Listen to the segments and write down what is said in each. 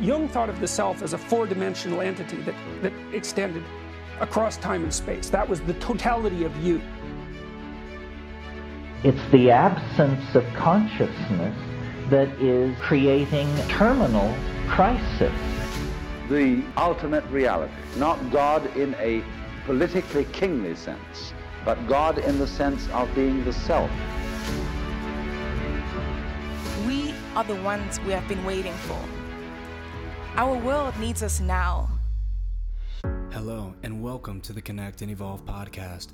Jung thought of the self as a four dimensional entity that, that extended across time and space. That was the totality of you. It's the absence of consciousness that is creating terminal crisis. The ultimate reality, not God in a politically kingly sense, but God in the sense of being the self. We are the ones we have been waiting for. Our world needs us now. Hello, and welcome to the Connect and Evolve podcast.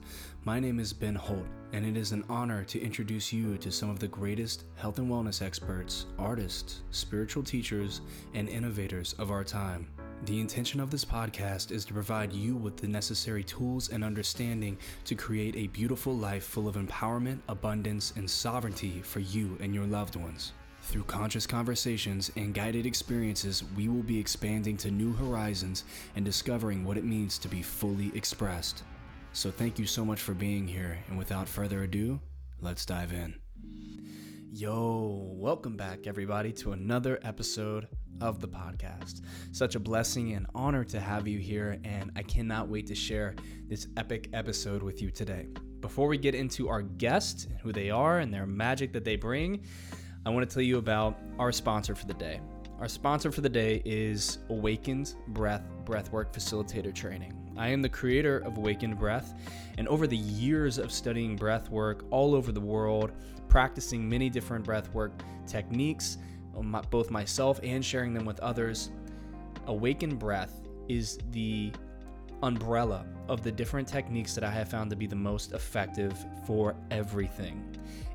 My name is Ben Holt, and it is an honor to introduce you to some of the greatest health and wellness experts, artists, spiritual teachers, and innovators of our time. The intention of this podcast is to provide you with the necessary tools and understanding to create a beautiful life full of empowerment, abundance, and sovereignty for you and your loved ones. Through conscious conversations and guided experiences, we will be expanding to new horizons and discovering what it means to be fully expressed. So, thank you so much for being here, and without further ado, let's dive in. Yo, welcome back, everybody, to another episode of the podcast. Such a blessing and honor to have you here, and I cannot wait to share this epic episode with you today. Before we get into our guest, who they are, and their magic that they bring, I want to tell you about our sponsor for the day. Our sponsor for the day is Awakened Breath Breathwork Facilitator Training. I am the creator of Awakened Breath, and over the years of studying breathwork all over the world, practicing many different breathwork techniques, um, both myself and sharing them with others, Awakened Breath is the umbrella of the different techniques that I have found to be the most effective for everything.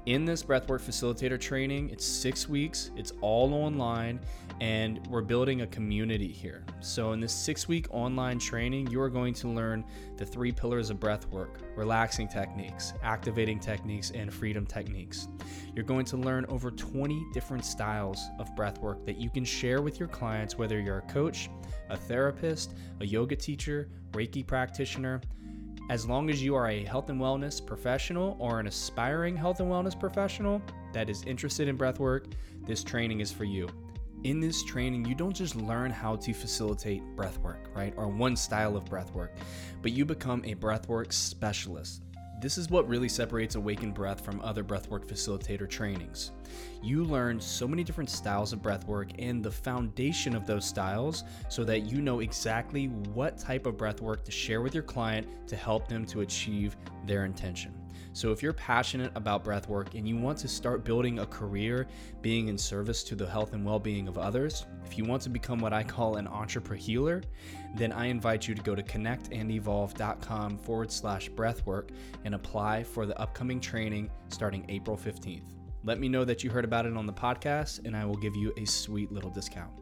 In this breathwork facilitator training, it's six weeks, it's all online, and we're building a community here. So, in this six week online training, you are going to learn the three pillars of breathwork relaxing techniques, activating techniques, and freedom techniques. You're going to learn over 20 different styles of breathwork that you can share with your clients, whether you're a coach, a therapist, a yoga teacher, Reiki practitioner. As long as you are a health and wellness professional or an aspiring health and wellness professional that is interested in breathwork, this training is for you. In this training, you don't just learn how to facilitate breathwork, right? Or one style of breathwork, but you become a breathwork specialist. This is what really separates Awakened Breath from other breathwork facilitator trainings. You learn so many different styles of breathwork and the foundation of those styles so that you know exactly what type of breathwork to share with your client to help them to achieve their intention. So, if you're passionate about breathwork and you want to start building a career being in service to the health and well being of others, if you want to become what I call an entrepreneur healer, then I invite you to go to connectandevolve.com forward slash breathwork and apply for the upcoming training starting April 15th. Let me know that you heard about it on the podcast, and I will give you a sweet little discount.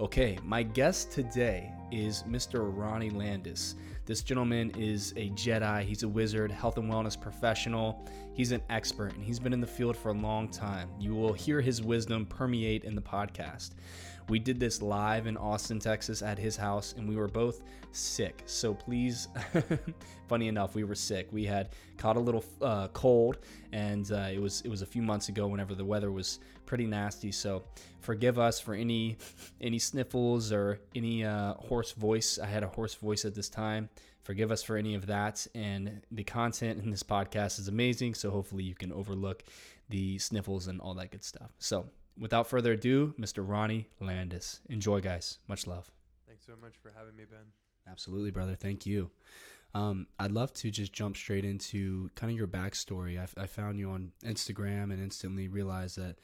Okay, my guest today is Mr. Ronnie Landis. This gentleman is a Jedi, he's a wizard, health and wellness professional. He's an expert and he's been in the field for a long time. You will hear his wisdom permeate in the podcast. We did this live in Austin, Texas at his house, and we were both sick. So please, funny enough, we were sick. We had caught a little uh, cold, and uh, it was it was a few months ago. Whenever the weather was pretty nasty, so forgive us for any any sniffles or any uh, hoarse voice. I had a hoarse voice at this time. Forgive us for any of that. And the content in this podcast is amazing, so hopefully you can overlook the sniffles and all that good stuff. So without further ado, Mr. Ronnie Landis. Enjoy, guys. Much love. Thanks so much for having me, Ben. Absolutely, brother. Thank you. Um, I'd love to just jump straight into kind of your backstory. I, I found you on Instagram and instantly realized that,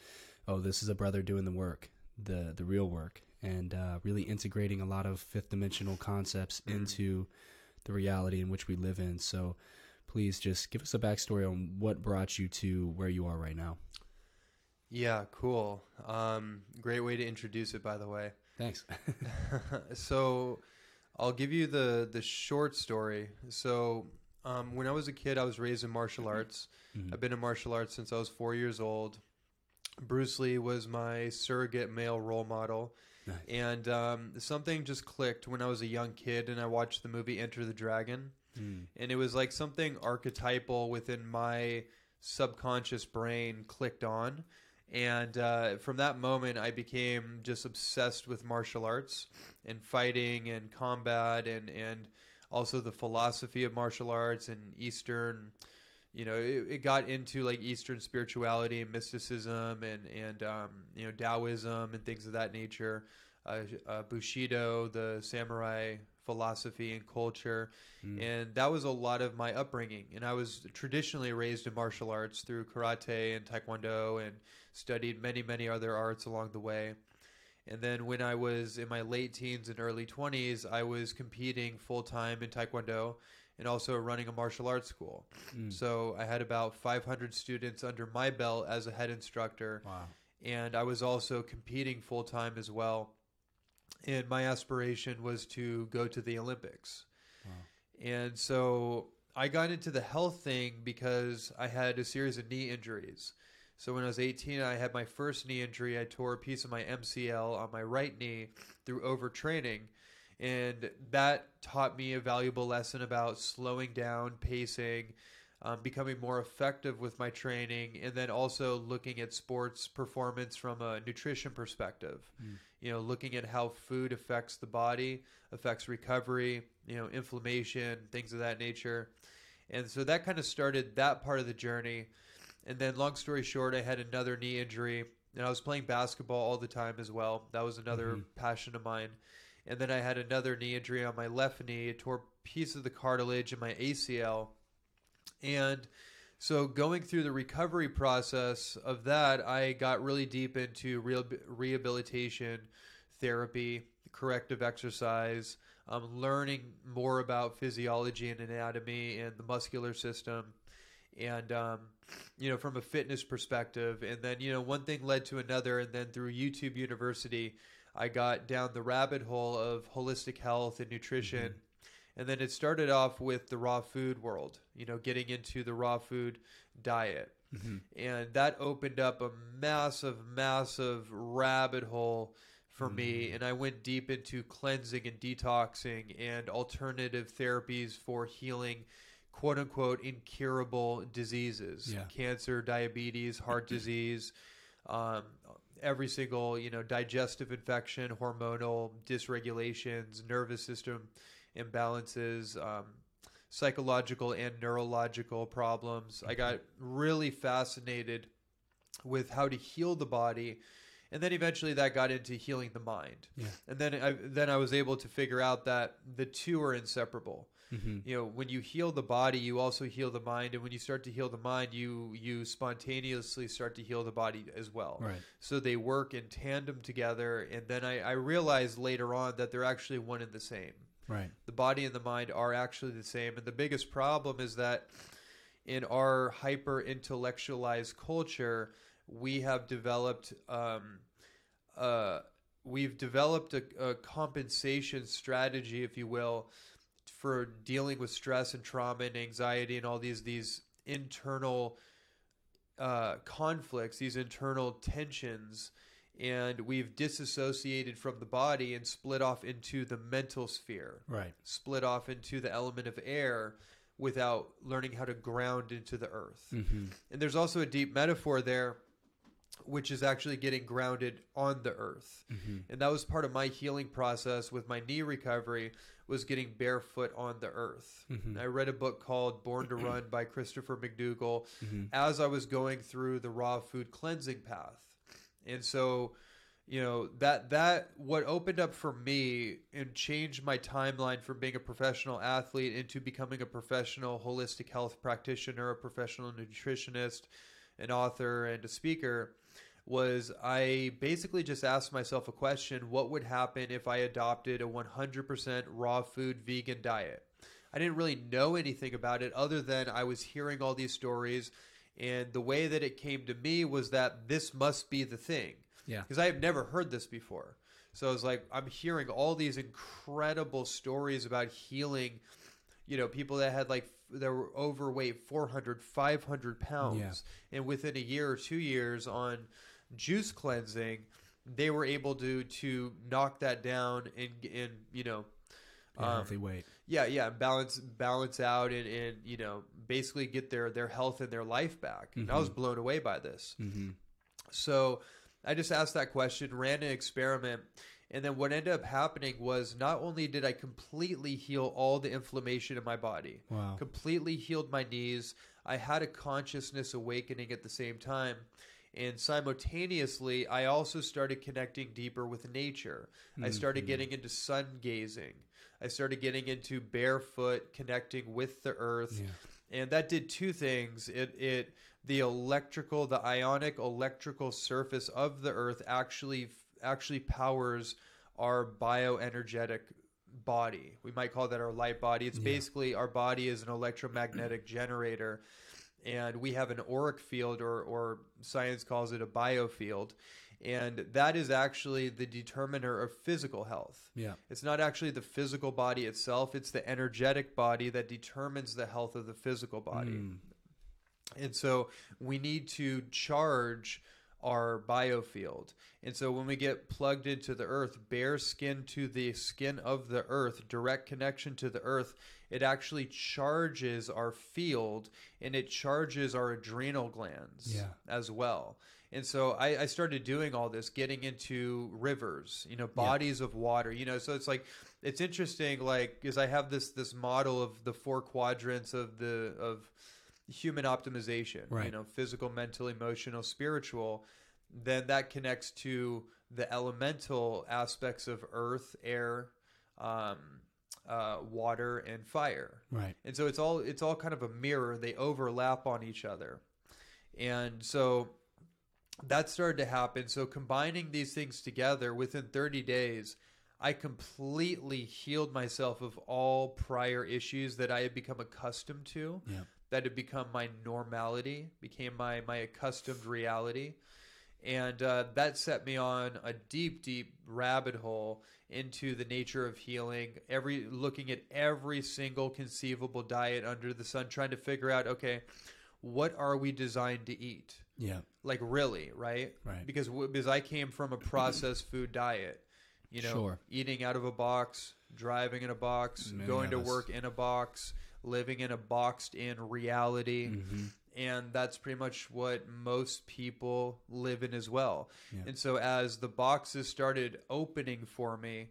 oh, this is a brother doing the work, the the real work, and uh, really integrating a lot of fifth dimensional concepts mm-hmm. into the reality in which we live in. So, please just give us a backstory on what brought you to where you are right now. Yeah, cool. Um, great way to introduce it, by the way. Thanks. so, I'll give you the the short story. So, um, when I was a kid, I was raised in martial arts. Mm-hmm. I've been in martial arts since I was four years old. Bruce Lee was my surrogate male role model. Nice. And um, something just clicked when I was a young kid and I watched the movie Enter the Dragon. Mm. And it was like something archetypal within my subconscious brain clicked on And uh, from that moment, I became just obsessed with martial arts and fighting and combat and, and also the philosophy of martial arts and Eastern, you know, it, it got into like Eastern spirituality and mysticism and, and um, you know, Taoism and things of that nature. Uh, uh, Bushido, the samurai philosophy and culture. And that was a lot of my upbringing. And I was traditionally raised in martial arts through karate and taekwondo and studied many, many other arts along the way. And then when I was in my late teens and early 20s, I was competing full time in taekwondo and also running a martial arts school. Hmm. So I had about 500 students under my belt as a head instructor. Wow. And I was also competing full time as well. And my aspiration was to go to the Olympics. And so I got into the health thing because I had a series of knee injuries. So when I was 18, I had my first knee injury. I tore a piece of my MCL on my right knee through overtraining. And that taught me a valuable lesson about slowing down, pacing, um, becoming more effective with my training, and then also looking at sports performance from a nutrition perspective. You know, looking at how food affects the body, affects recovery, you know, inflammation, things of that nature. And so that kind of started that part of the journey. And then, long story short, I had another knee injury, and I was playing basketball all the time as well. That was another passion of mine. And then I had another knee injury on my left knee. It tore a piece of the cartilage in my ACL. And so, going through the recovery process of that, I got really deep into real rehabilitation, therapy, corrective exercise, um, learning more about physiology and anatomy and the muscular system, and um, you know, from a fitness perspective. And then, you know, one thing led to another, and then through YouTube University, I got down the rabbit hole of holistic health and nutrition. Mm-hmm. And then it started off with the raw food world, you know, getting into the raw food diet. Mm-hmm. And that opened up a massive, massive rabbit hole for me. Mm-hmm. And I went deep into cleansing and detoxing and alternative therapies for healing quote unquote incurable diseases Yeah. cancer, diabetes, heart disease. Um, every single you know digestive infection hormonal dysregulations nervous system imbalances um, psychological and neurological problems i got really fascinated with how to heal the body and then eventually that got into healing the mind Yeah. and then I, then I was able to figure out that the two are inseparable you know when you heal the body you also heal the mind and when you start to heal the mind you you spontaneously start to heal the body as well Right. so they work in tandem together and then I, I realized later on that they're actually one and the same Right. the body and the mind are actually the same and the biggest problem is that in our hyper intellectualized culture we have developed um, uh, we've developed a, a compensation strategy if you will for dealing with stress and trauma and anxiety and all these these internal uh, conflicts, these internal tensions, and we've disassociated from the body and split off into the mental sphere, Right. split off into the element of air without learning how to ground into the earth. Mm-hmm. And there's also a deep metaphor there, which is actually getting grounded on the earth. Mm-hmm. And that was part of my healing process with my knee recovery was getting barefoot on the earth. Mm-hmm. I read a book called Born to Run by Christopher McDougall mm-hmm. as I was going through the raw food cleansing path. And so, you know, that that what opened up for me and changed my timeline from being a professional athlete into becoming a professional holistic health practitioner, a professional nutritionist, an author and a speaker was I basically just asked myself a question what would happen if I adopted a 100% raw food vegan diet? I didn't really know anything about it other than I was hearing all these stories. And the way that it came to me was that this must be the thing. Yeah. Because I have never heard this before. So I was like, I'm hearing all these incredible stories about healing, you know, people that had like, that were overweight 400, 500 pounds. Yeah. And within a year or two years on juice cleansing, they were able to to knock that down and and you know um, healthy weight. yeah yeah balance balance out and and you know basically get their their health and their life back and i was blown away by this Mm-hmm. So I just asked that question, ran an experiment, and then what ended up happening was not only did I completely heal all the inflammation in my body, Wow. completely healed my knees, I had a consciousness awakening at the same time. And simultaneously, I also started connecting deeper with nature. I started getting mm-hmm. into sun gazing. I started getting into barefoot connecting with the earth. And that did two things. It it the electrical, the ionic electrical surface of the earth actually actually powers our bioenergetic body. We might call that our light body. It's basically our body is an electromagnetic generator and we have an auric field or or science calls it a biofield. And that is actually the determiner of physical health. Yeah. It's not actually the physical body itself, it's the energetic body that determines the health of the physical body. Mm. And so we need to charge our biofield. And so when we get plugged into the earth, bare skin to the skin of the earth, direct connection to the earth, it actually charges our field and it charges our adrenal glands Yeah. as well. And so I, I started doing all this, getting into rivers, you know, bodies of water, you know. So it's like it's interesting, like because I have this this model of the four quadrants of the of human optimization, you Right. know, physical, mental, emotional, spiritual. Then that connects to the elemental aspects of earth, air, um, uh, water, and fire. Right. And so it's all it's all kind of a mirror. They overlap on each other. And so that started to happen. So combining these things together within 30 days, I completely healed myself of all prior issues that I had become accustomed to. Yeah. That had become my normality, became my my accustomed reality. And uh, that set me on a deep, deep rabbit hole into the nature of healing. Every looking at every single conceivable diet under the sun, trying to figure out, okay, what are we designed to eat? Yeah. like really right Right. because because i came from a processed food diet you know Sure. eating out of a box driving in a box Many going to work in a box living in a boxed in reality Mm-hmm. And that's pretty much what most people live in as well and so as the boxes started opening for me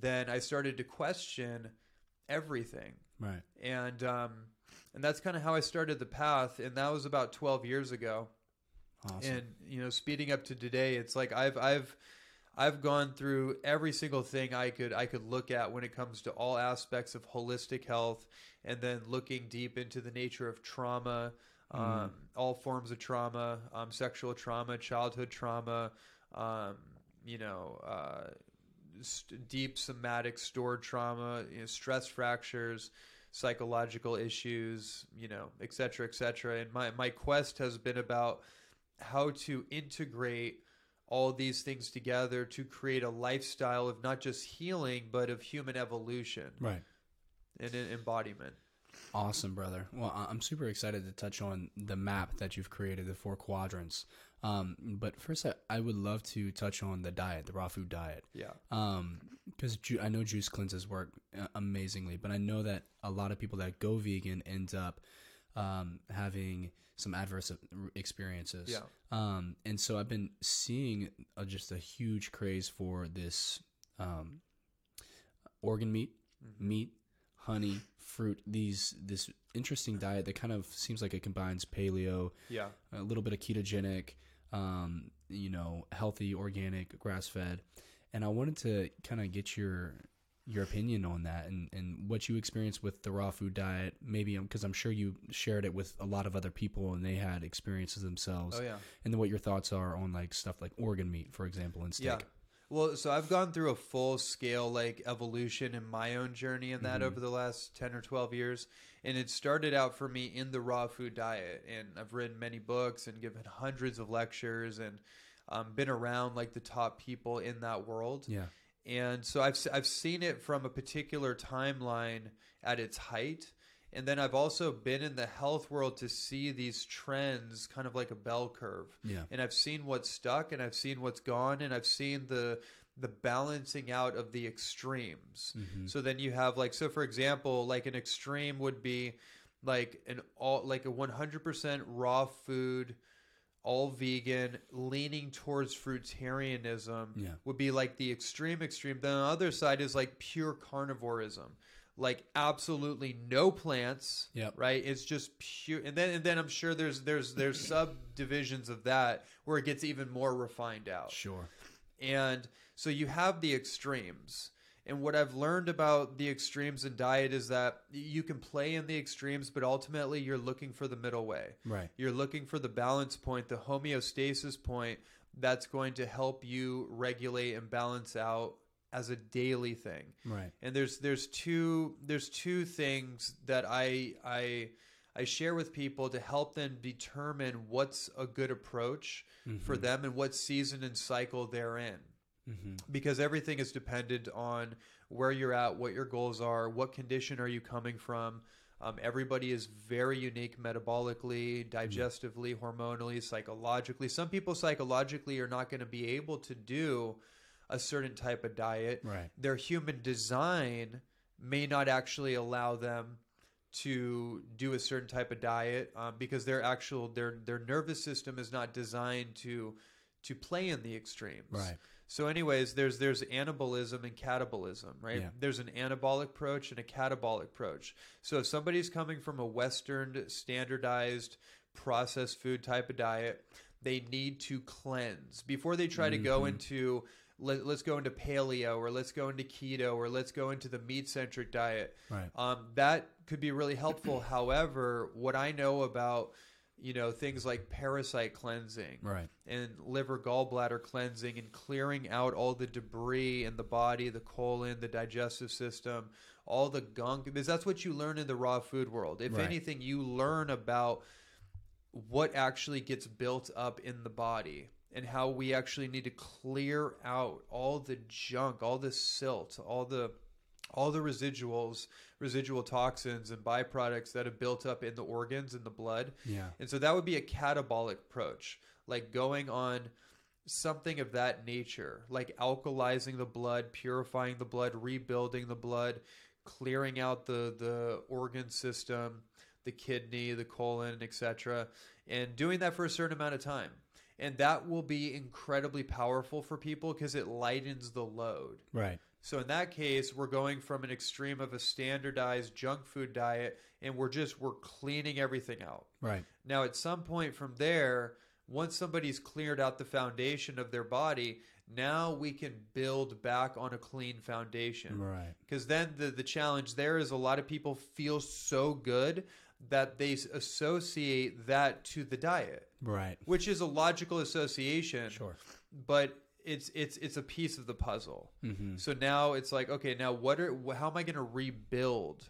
then i started to question everything Right. and um and that's kind of how i started the path and that was about 12 years ago Awesome. and you know speeding up to today it's like i've i've i've gone through every single thing i could i could look at when it comes to all aspects of holistic health and then looking deep into the nature of trauma um, all forms of trauma um, sexual trauma childhood trauma um, you know uh, st- deep somatic stored trauma you know, stress fractures psychological issues you know et cetera et cetera. And my, my quest has been about how to integrate all these things together to create a lifestyle of not just healing but of human evolution. Right. and en- embodiment Awesome, brother. Well, I'm super excited to touch on the map that you've created, the four quadrants. Um, but first, I, I would love to touch on the diet, the raw food diet. yeah Um, because ju- I know juice cleanses work uh, amazingly, but I know that a lot of people that go vegan end up um, having some adverse uh, experiences. Yeah. Um, and so I've been seeing uh, just a huge craze for this um, organ meat, meat, honey, fruit. These this interesting diet that kind of seems like it combines paleo, yeah a little bit of ketogenic, um, you know, healthy, organic, grass fed. And I wanted to kind of get your your opinion on that and, and what you experienced with the raw food diet. Maybe because I'm sure you shared it with a lot of other people and they had experiences themselves. Oh, yeah. And then what your thoughts are on like stuff like organ meat, for example, and steak. Yeah. Well, so I've gone through a full scale like evolution in my own journey in that over the last 10 or 12 years. And it started out for me in the raw food diet. And I've written many books and given hundreds of lectures and um, been around like the top people in that world. Yeah. And so I've, I've seen it from a particular timeline at its height. And then I've also been in the health world to see these trends kind of like a bell curve. Yeah. And I've seen what's stuck and I've seen what's gone and I've seen the the balancing out of the extremes. Mm-hmm. So then you have like so for example, like an extreme would be like an all like a 100% raw food all vegan, leaning towards fruitarianism Yeah. would be like the extreme extreme. Then the other side is like pure carnivorism. Like absolutely no plants. Yep. Right? It's just pure and then and then I'm sure there's there's there's subdivisions of that where it gets even more refined out. Sure. And so you have the extremes. And what I've learned about the extremes in diet is that you can play in the extremes, but ultimately you're looking for the middle way. Right. You're looking for the balance point, the homeostasis point that's going to help you regulate and balance out as a daily thing. Right. And there's there's two there's two things that I I I share with people to help them determine what's a good approach for them and what season and cycle they're in. Because everything is dependent on where you're at, what your goals are, what condition are you coming from. Um, everybody is very unique metabolically, digestively, hormonally, psychologically. Some people psychologically are not going to be able to do a certain type of diet. Right. Their human design may not actually allow them to do a certain type of diet um, because their actual their their nervous system is not designed to to play in the extremes. Right. So, anyways, there's there's anabolism and catabolism, right? Yeah. There's an anabolic approach and a catabolic approach. So, if somebody's coming from a Western standardized processed food type of diet, they need to cleanse before they try to go Mm-hmm. into let, let's go into paleo or let's go into keto or let's go into the meat centric diet. Right. Um, that could be really helpful. However, what I know about you know things like parasite cleansing, Right. and liver gallbladder cleansing and clearing out all the debris in the body, the colon, the digestive system, all the gunk. Because that's what you learn in the raw food world. If Right. anything, you learn about what actually gets built up in the body and how we actually need to clear out all the junk, all the silt, all the all the residuals, residual toxins and byproducts that have built up in the organs and the blood. Yeah. And so that would be a catabolic approach, like going on something of that nature, like alkalizing the blood, purifying the blood, rebuilding the blood, clearing out the the organ system, the kidney, the colon, etc., and doing that for a certain amount of time. And that will be incredibly powerful for people because it lightens the load. Right. So in that case, we're going from an extreme of a standardized junk food diet and we're just we're cleaning everything out. Right. Now at some point from there, once somebody's cleared out the foundation of their body, now we can build back on a clean foundation. Right. Because then the the challenge there is a lot of people feel so good that they associate that to the diet, Right. which is a logical association Sure. but it's it's it's a piece of the puzzle. Mm-hmm. So now it's like, okay, now what are how am I going to rebuild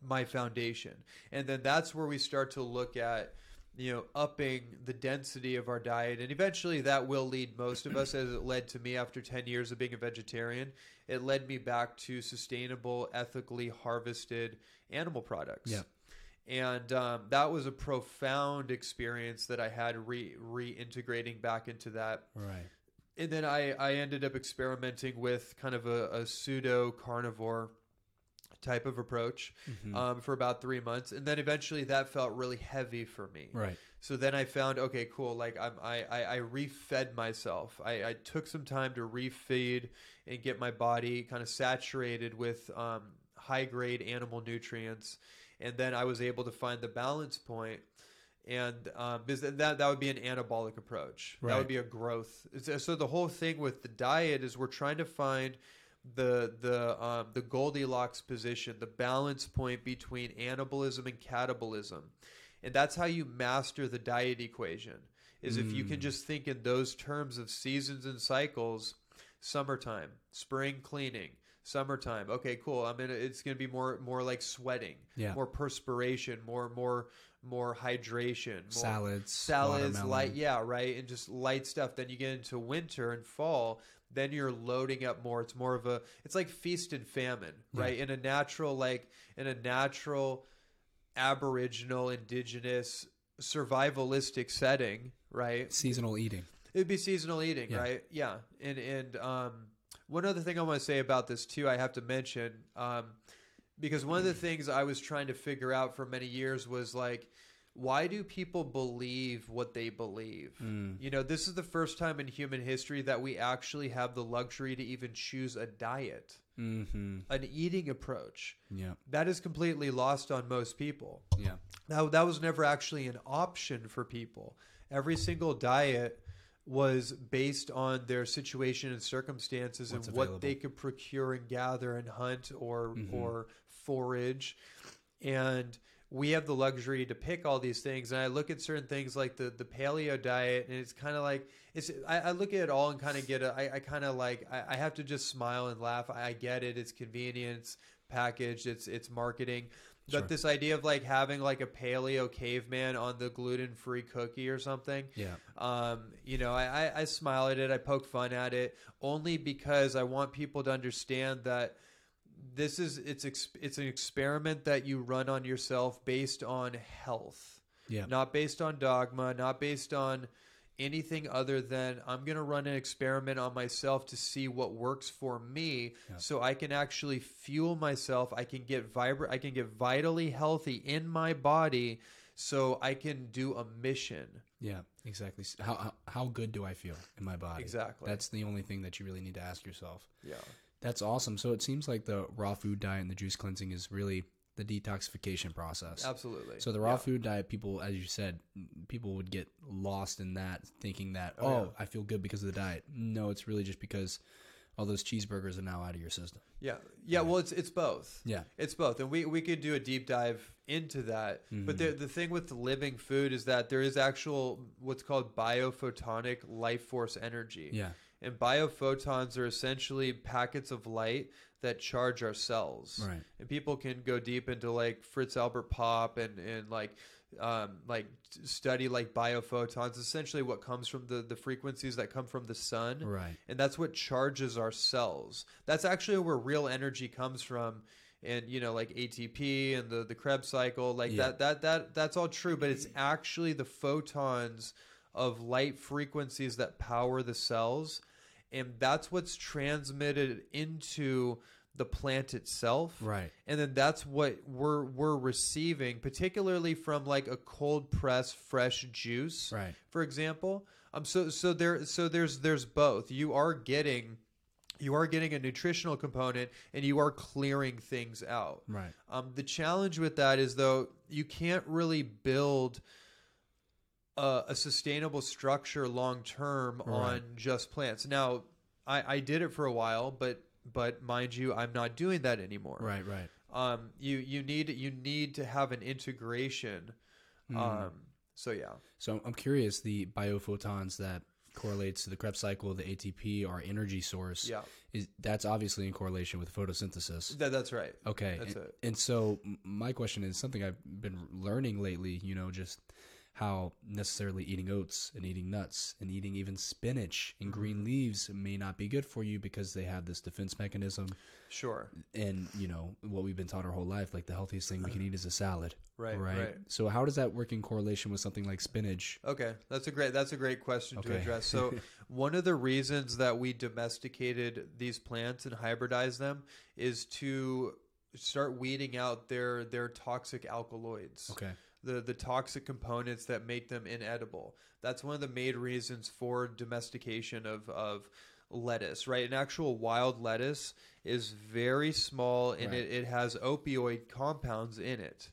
my foundation? And then that's where we start to look at you know upping the density of our diet and eventually that will lead most of us as it led to me after 10 years of being a vegetarian it led me back to sustainable ethically harvested animal products Yeah. And um, that was a profound experience that I had re reintegrating back into that Right. and then I, I ended up experimenting with kind of a, a pseudo carnivore type of approach Mm-hmm. um, for about three months, and then eventually that felt really heavy for me. Right. So then I found okay, cool. Like I'm, I, I, I refed myself. I, I took some time to refeed and get my body kind of saturated with um, high grade animal nutrients, and then I was able to find the balance point. And um, that that would be an anabolic approach. That would be a growth. So- the whole thing with the diet is we're trying to find the the um, the Goldilocks position, the balance point between anabolism and catabolism, and that's how you master the diet equation. Is if you can just think in those terms of seasons and cycles, summertime, spring cleaning, summertime. Okay, cool. I'm gonna. It's gonna be more more like sweating, Yeah. more perspiration, more more more hydration, more, Salads, salads, watermelon. light, yeah, right, and just light stuff. Then you get into winter and fall. Then you're loading up more. It's more of a. It's like feast and famine, right? In a natural, like in a natural, aboriginal, indigenous, survivalistic setting, right? Seasonal eating. It'd be seasonal eating, Yeah. right? Yeah. And and um, one other thing I want to say about this too, I have to mention, um, because one of the things I was trying to figure out for many years was like, why do people believe what they believe? Mm. You know, this is the first time in human history that we actually have the luxury to even choose a diet, Mm-hmm. an eating approach. Yeah. That is completely lost on most people. Yeah. That, that was never actually an option for people. Every single diet was based on their situation and circumstances What's and what available. they could procure and gather and hunt or Mhm. or forage. And we have the luxury to pick all these things. And I look at certain things like the, the paleo diet, and it's kind of like it's. I, I look at it all and kind of get a. I, I kind of like. I, I have to just smile and laugh. I, I get it. It's convenience packaged. It's it's marketing. But Sure. this idea of like having like a paleo caveman on the gluten free cookie or something, Yeah. um, you know, I, I, I smile at it, I poke fun at it, only because I want people to understand that this is it's it's an experiment that you run on yourself based on health, Yeah. not based on dogma, not based on anything other than I'm going to run an experiment on myself to see what works for me Yeah. so I can actually fuel myself I can get vibrant I can get vitally healthy in my body so I can do a mission Yeah. Exactly. How, how how good do I feel in my body? Exactly. That's the only thing that you really need to ask yourself. yeah That's awesome. So it seems like the raw food diet and the juice cleansing is really the detoxification process. absolutely So the raw Yeah. food diet, people, as you said, people would get lost in that, thinking that, Oh, oh, yeah. I feel good because of the diet. No, it's really just because all those cheeseburgers are now out of your system. yeah yeah well it's it's both Yeah. It's both, and we we could do a deep dive into that. But the mm-hmm. the thing with living food is that there is actual what's called biophotonic life force energy. Yeah. And biophotons are essentially packets of light that charge our cells. Right. And people can go deep into like Fritz Albert Popp and and like um, like study like biophotons. Essentially, what comes from the the frequencies that come from the sun Right. and that's what charges our cells. That's actually where real energy comes from. And you know, like ATP and the the Krebs cycle, like Yeah. that that that that's all true. But it's actually the photons of light frequencies that power the cells, and that's what's transmitted into the plant itself Right. and then that's what we're we're receiving particularly from like a cold press fresh juice Right. for example um so so there so there's there's both you are getting you are getting a nutritional component and you are clearing things out Right. um, the challenge with that is though you can't really build a, a sustainable structure long term on just plants. Now, I, I did it for a while, but but mind you, I'm not doing that anymore. Right. Right. Um, you you need you need to have an integration. Mm-hmm. Um, so yeah, So I'm curious, the biophotons that correlates to the Krebs cycle, the ATP, our energy source, yeah, is that's obviously in correlation with photosynthesis. that, that's right. Okay. That's and, it. and so my question is something I've been learning lately, you know, just how necessarily eating oats and eating nuts and eating even spinach and green Mm-hmm. leaves may not be good for you because they have this defense mechanism. Sure. And, you know, what we've been taught our whole life, like the healthiest thing we can eat is a salad. Right, right. So how does that work in correlation with something like spinach? Okay, that's a great that's a great question to address. So, one of the reasons that we domesticated these plants and hybridized them is to start weeding out their their toxic alkaloids. Okay. The the toxic components that make them inedible. That's one of the main reasons for domestication of of lettuce, right? An actual wild lettuce is very small and Right. it, it has opioid compounds in it.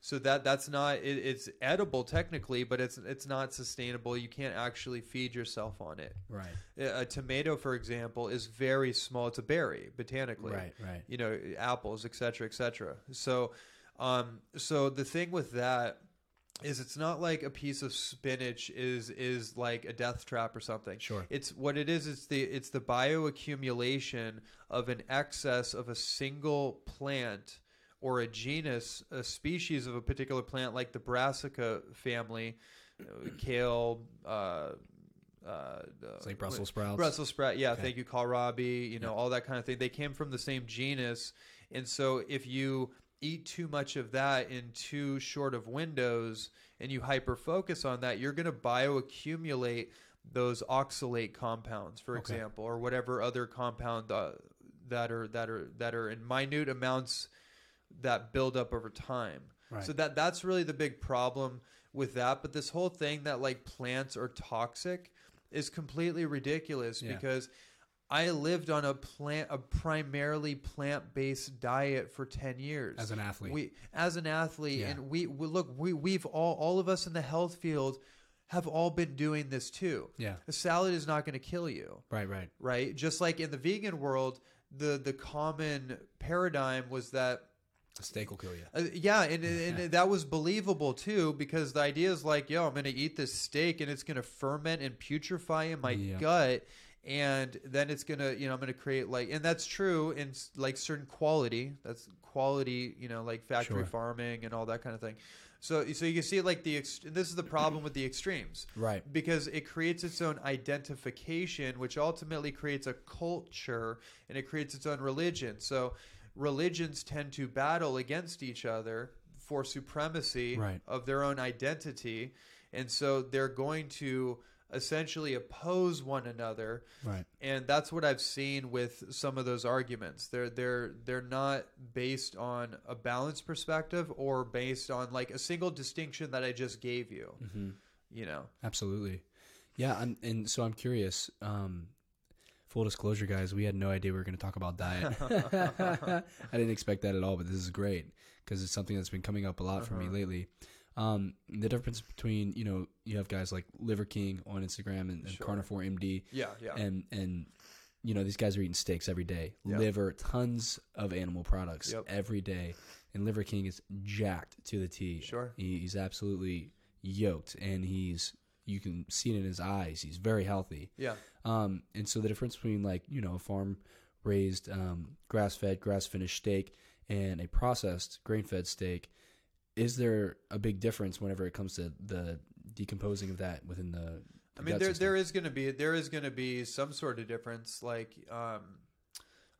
So that that's not it, it's edible technically, but it's it's not sustainable. You can't actually feed yourself on it. Right. A a tomato, for example, is very small. It's a berry botanically. Right, right. You know, apples, et cetera, et cetera. So, um, so the thing with that is it's not like a piece of spinach is is like a death trap or something. Sure. It's what it is. It's the it's the bioaccumulation of an excess of a single plant or a genus, a species of a particular plant, like the Brassica family, uh, kale. Uh, uh, It's like Brussels sprouts. Brussels sprout, yeah. Thank you, kohlrabi. You know all that kind of thing. They came from the same genus, and so if you eat too much of that in too short of windows, and you hyper focus on that, you're going to bioaccumulate those oxalate compounds, for Okay. example, or whatever other compound uh, that are that are that are in minute amounts that build up over time. Right. So that that's really the big problem with that. But this whole thing that like plants are toxic is completely ridiculous Yeah. because I lived on a plant a primarily plant based diet for ten years As an athlete. We as an athlete, Yeah. and we, we look we we've all all of us in the health field have all been doing this too. Yeah. a salad is not going to kill you Right, right. right? Just like in the vegan world, the the common paradigm was that A steak will kill you. uh, yeah, and, and that was believable too because the idea is like, yo, I'm going to eat this steak and it's going to ferment and putrefy in my Yeah. gut. And then it's gonna, you know, I'm gonna create like, and that's true in like certain quality. That's quality, you know, like factory Sure. farming and all that kind of thing. So, so you can see like the, ex- this is the problem with the extremes, Right. because it creates its own identification, which ultimately creates a culture and it creates its own religion. So religions tend to battle against each other for supremacy Right. of their own identity. And so they're going to essentially oppose one another Right. and that's what I've seen with some of those arguments. They're they're they're not based on a balanced perspective or based on like a single distinction that I just gave you. Mm-hmm. You know, Absolutely. Yeah, I'm, and so I'm curious. Um, full disclosure, guys, we had no idea we were going to talk about diet. I didn't expect that at all, but this is great because it's something that's been coming up a lot for me lately. Um, the difference between you know you have guys like Liver King on Instagram and, and Sure. Carnivore MD, Yeah, yeah. and and you know these guys are eating steaks every day, Yeah. liver, tons of animal products Yep. every day, and Liver King is jacked to the T. Sure. he, he's absolutely yoked, and he's you can see it in his eyes. He's very healthy. yeah, Um, and so the difference between like you know a farm raised, um, grass fed, grass finished steak and a processed grain fed steak, is there a big difference whenever it comes to the decomposing of that within the? the I mean, there system? there is going to be there is going to be some sort of difference. Like, um,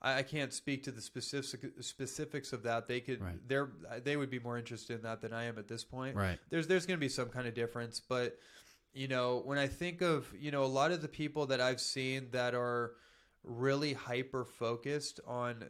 I, I can't speak to the specific specifics of that. They could Right. they're they would be more interested in that than I am at this point. Right. There's there's going to be some kind of difference, but you know, when I think of you know a lot of the people that I've seen that are really hyper focused on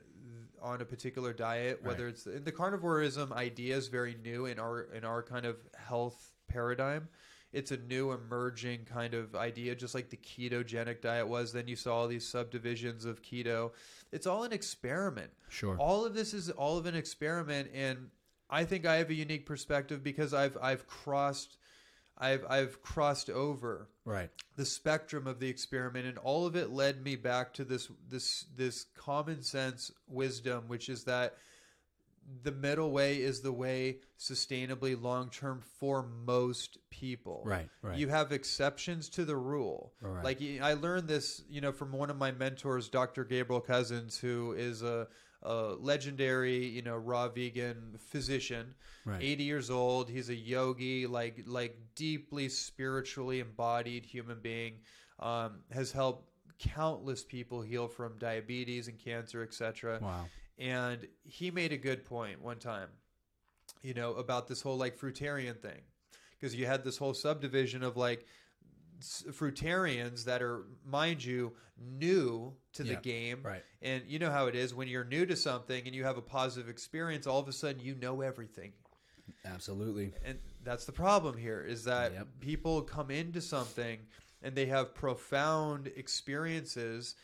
on a particular diet whether Right. it's and the carnivorism idea is very new in our in our kind of health paradigm it's a new emerging kind of idea just like the ketogenic diet was then you saw all these subdivisions of keto it's all an experiment Sure. all of this is all of an experiment and i think i have a unique perspective because i've i've crossed i've i've crossed over right. the spectrum of the experiment and all of it led me back to this this this common sense wisdom which is that the middle way is the way sustainably long term for most people Right, right. you have exceptions to the rule Right. like I learned this you know from one of my mentors dr gabriel cousens who is a, a legendary you know raw vegan physician. Right. 80 years old. He's a yogi like like deeply spiritually embodied human being. Um, has helped countless people heal from diabetes and cancer etc Wow. and he made a good point one time you know about this whole like fruitarian thing. Because you had this whole subdivision of like fruitarians that are mind you new to the Yeah, game right. and you know how it is when you're new to something and you have a positive experience all of a sudden you know everything Absolutely. and that's the problem here is that Yep. people come into something and they have profound experiences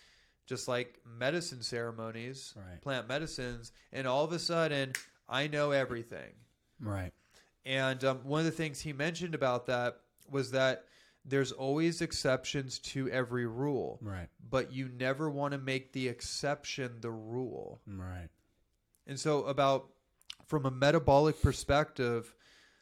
just like medicine ceremonies Right. plant medicines and all of a sudden i know everything Right. and um, one of the things he mentioned about that was that there's always exceptions to every rule Right. but you never want to make the exception the rule Right. and so, about from a metabolic perspective,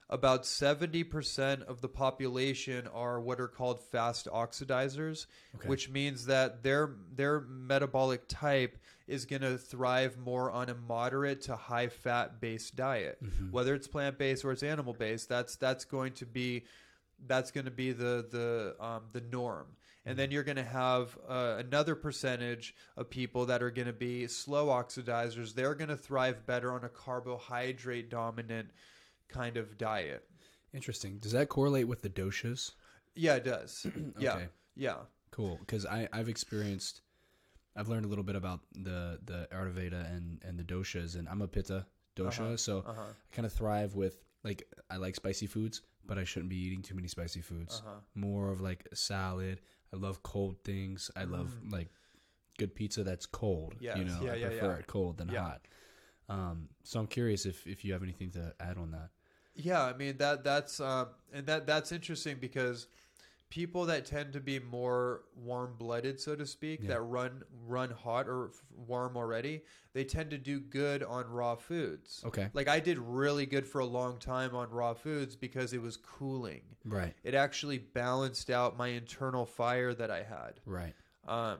about 70% of the population are what are called fast oxidizers, Okay. which means that their their metabolic type is going to thrive more on a moderate to high fat based diet. Mm-hmm. Whether it's plant based or it's animal based, that's that's going to be that's going to be the the um, the norm. And then you're going to have uh, another percentage of people that are going to be slow oxidizers. They're going to thrive better on a carbohydrate dominant kind of diet. Interesting. Does that correlate with the doshas? Yeah, it does. Yeah, Okay. yeah, Cool, because I I've experienced, I've learned a little bit about the the Ayurveda and and the doshas, and I'm a Pitta dosha. So I kind of thrive with like I like spicy foods, but I shouldn't be eating too many spicy foods. More of like a salad. I love cold things. I love like good pizza that's cold. Yes. You know, Yeah, I yeah, prefer yeah. it cold than hot. Um, so I'm curious if if you have anything to add on that. Yeah, I mean that that's um, and that that's interesting because people that tend to be more warm blooded, so to speak, that run run hot or f- warm already, they tend to do good on raw foods. Okay. Like I did really good for a long time on raw foods because it was cooling. Right. It actually balanced out my internal fire that I had. Right. Um,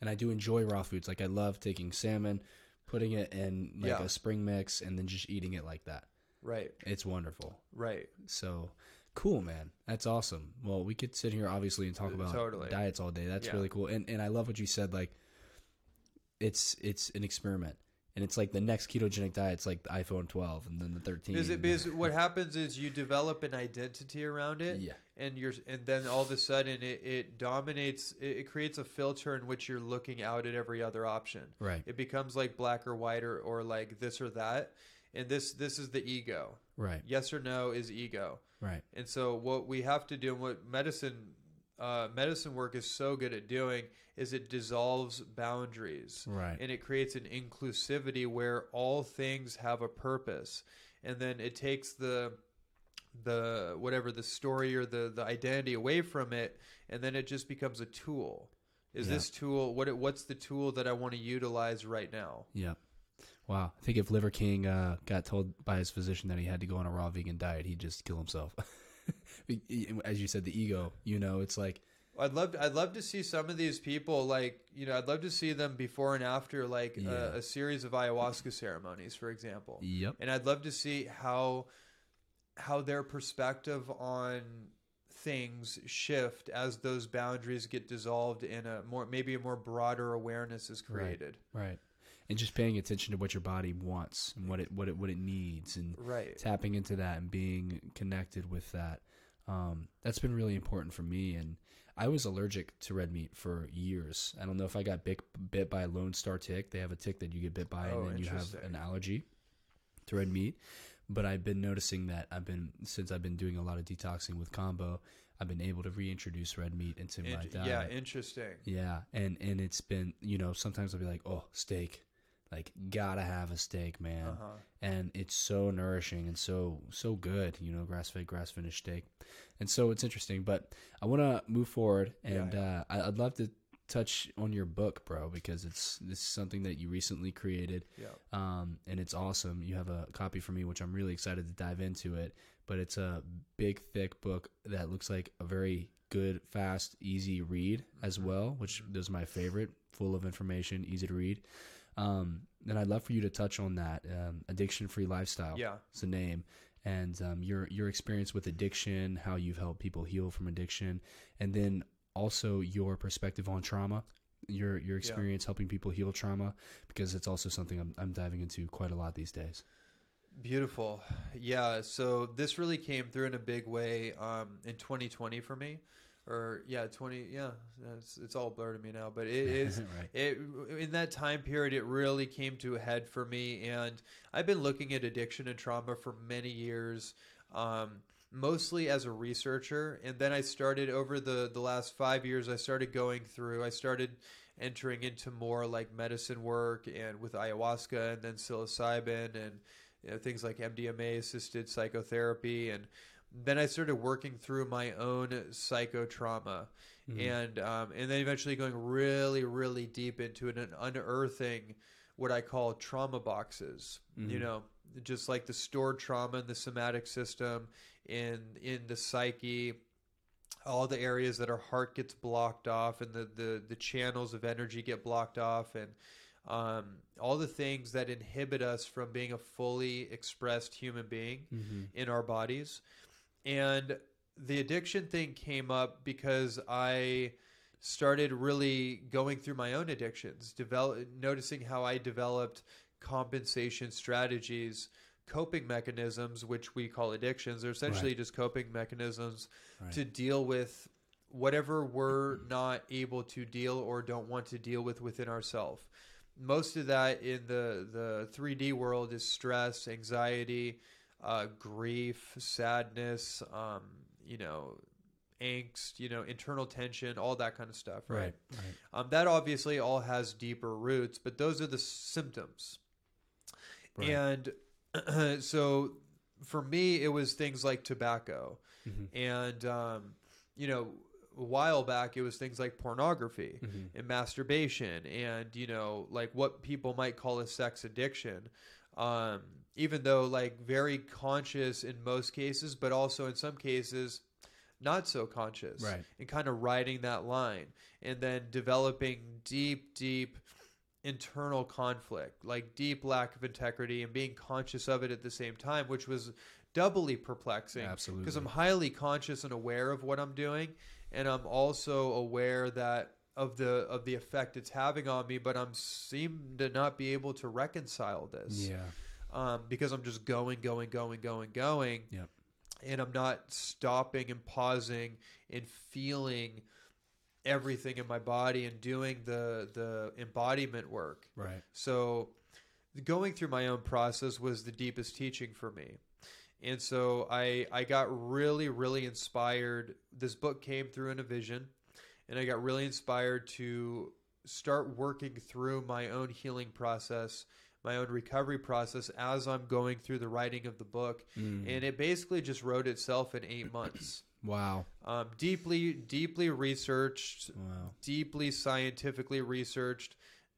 and I do enjoy raw foods. Like I love taking salmon, putting it in like Yeah. a spring mix, and then just eating it like that. right, It's wonderful. right. So cool, man. That's awesome. Well, we could sit here obviously and talk about Totally. diets all day. That's Yeah. really cool. And and I love what you said. Like it's it's an experiment. And it's like the next ketogenic diet. It's like the iPhone 12 and then the 13. Because, it, because what happens is you develop an identity around it, Yeah. and you're, and then all of a sudden it, it dominates. It, it creates a filter in which you're looking out at every other option. Right. It becomes like black or white or, or like this or that, and this this is the ego. right. Yes or no is ego. Right. And so what we have to do, and what medicine uh, medicine work is so good at doing, is it dissolves boundaries, Right. And it creates an inclusivity where all things have a purpose, and then it takes the the whatever the story or the the identity away from it, and then it just becomes a tool. Is Yeah. this tool what? it- What's the tool that I want to utilize right now? Yeah. Wow. I think if Liver King uh, got told by his physician that he had to go on a raw vegan diet, he'd just kill himself. As you said, the ego, you know, it's like, I'd love I'd love to see some of these people like you know I'd love to see them before and after like Yeah. a, a series of ayahuasca ceremonies for example yep. and I'd love to see how how their perspective on things shift as those boundaries get dissolved and a more maybe a more broader awareness is created Right. And just paying attention to what your body wants and what it what it what it needs and right tapping into that and being connected with that. Um, that's been really important for me. And I was allergic to red meat for years. I don't know if I got bit, bit by a Lone Star tick. They have a tick that you get bit by, Oh, and then you have an allergy to red meat. But I've been noticing that I've been since I've been doing a lot of detoxing with kambo. I've been able to reintroduce red meat into my diet. yeah interesting Yeah, and and it's been you know sometimes I'll be like, oh, steak, like gotta have a steak, man, Uh-huh. and it's so nourishing and so so good, you know, grass fed, grass finished steak, and so it's interesting. But I want to move forward, and Uh, I, I'd love to touch on your book, bro, because it's this is something that you recently created, Yeah. um, and it's awesome. You have a copy for me, which I'm really excited to dive into it. But it's a big, thick book that looks like a very good, fast, easy read as well, which is my favorite. Full of information, easy to read. Um, and I'd love for you to touch on that um, addiction-free lifestyle. Yeah. it's the name, and um, your your experience with addiction, how you've helped people heal from addiction, and then also your perspective on trauma. Your your experience helping people heal trauma because it's also something I'm, I'm diving into quite a lot these days. Beautiful. Yeah. So this really came through in a big way um, in 2020 for me. Or yeah, 20. Yeah, it's, it's all blurred to me now, but it is. Right. It in that time period, it really came to a head for me, and I've been looking at addiction and trauma for many years. Um, mostly as a researcher and then i started over the the last five years i started going through i started entering into more like medicine work and with ayahuasca and then psilocybin and you know, things like mdma assisted psychotherapy and then i started working through my own psychotrauma and um, and then eventually going really really deep into it and unearthing what i call trauma boxes you know just like the stored trauma in the somatic system in in the psyche all the areas that our heart gets blocked off and the the, the channels of energy get blocked off and um, all the things that inhibit us from being a fully expressed human being in our bodies and the addiction thing came up because i started really going through my own addictions develop noticing how i developed compensation strategies coping mechanisms which we call addictions. They're essentially just coping mechanisms to deal with whatever we're not able to deal or don't want to deal with within ourselves most of that in the the 3D world is stress, anxiety, uh, grief, sadness, um, you know, angst, you know, internal tension, all that kind of stuff, right? Right. Right. Um, that obviously all has deeper roots, but those are the symptoms. Right. And so for me, it was things like tobacco. Mm-hmm. And, um, you know, a while back, it was things like pornography Mm-hmm. and masturbation and, you know, like what people might call a sex addiction. Um, even though, like, very conscious in most cases, but also in some cases, not so conscious Right. and kind of riding that line and then developing deep deep internal conflict like deep lack of integrity and being conscious of it at the same time which was doubly perplexing Absolutely. because i'm highly conscious and aware of what i'm doing and i'm also aware that of the of the effect it's having on me but i'm seem to not be able to reconcile this Yeah. Um, because i'm just going going going going going Yep. and I'm not stopping and pausing and feeling everything in my body and doing the the embodiment work. Right. So going through my own process was the deepest teaching for me. And so I I got really really inspired. This book came through in a vision and I got really inspired to start working through my own healing process, my own recovery process as I'm going through the writing of the book. Mm. And it basically just wrote itself in 8 months. Wow. Um, deeply, deeply researched, Wow. deeply scientifically researched,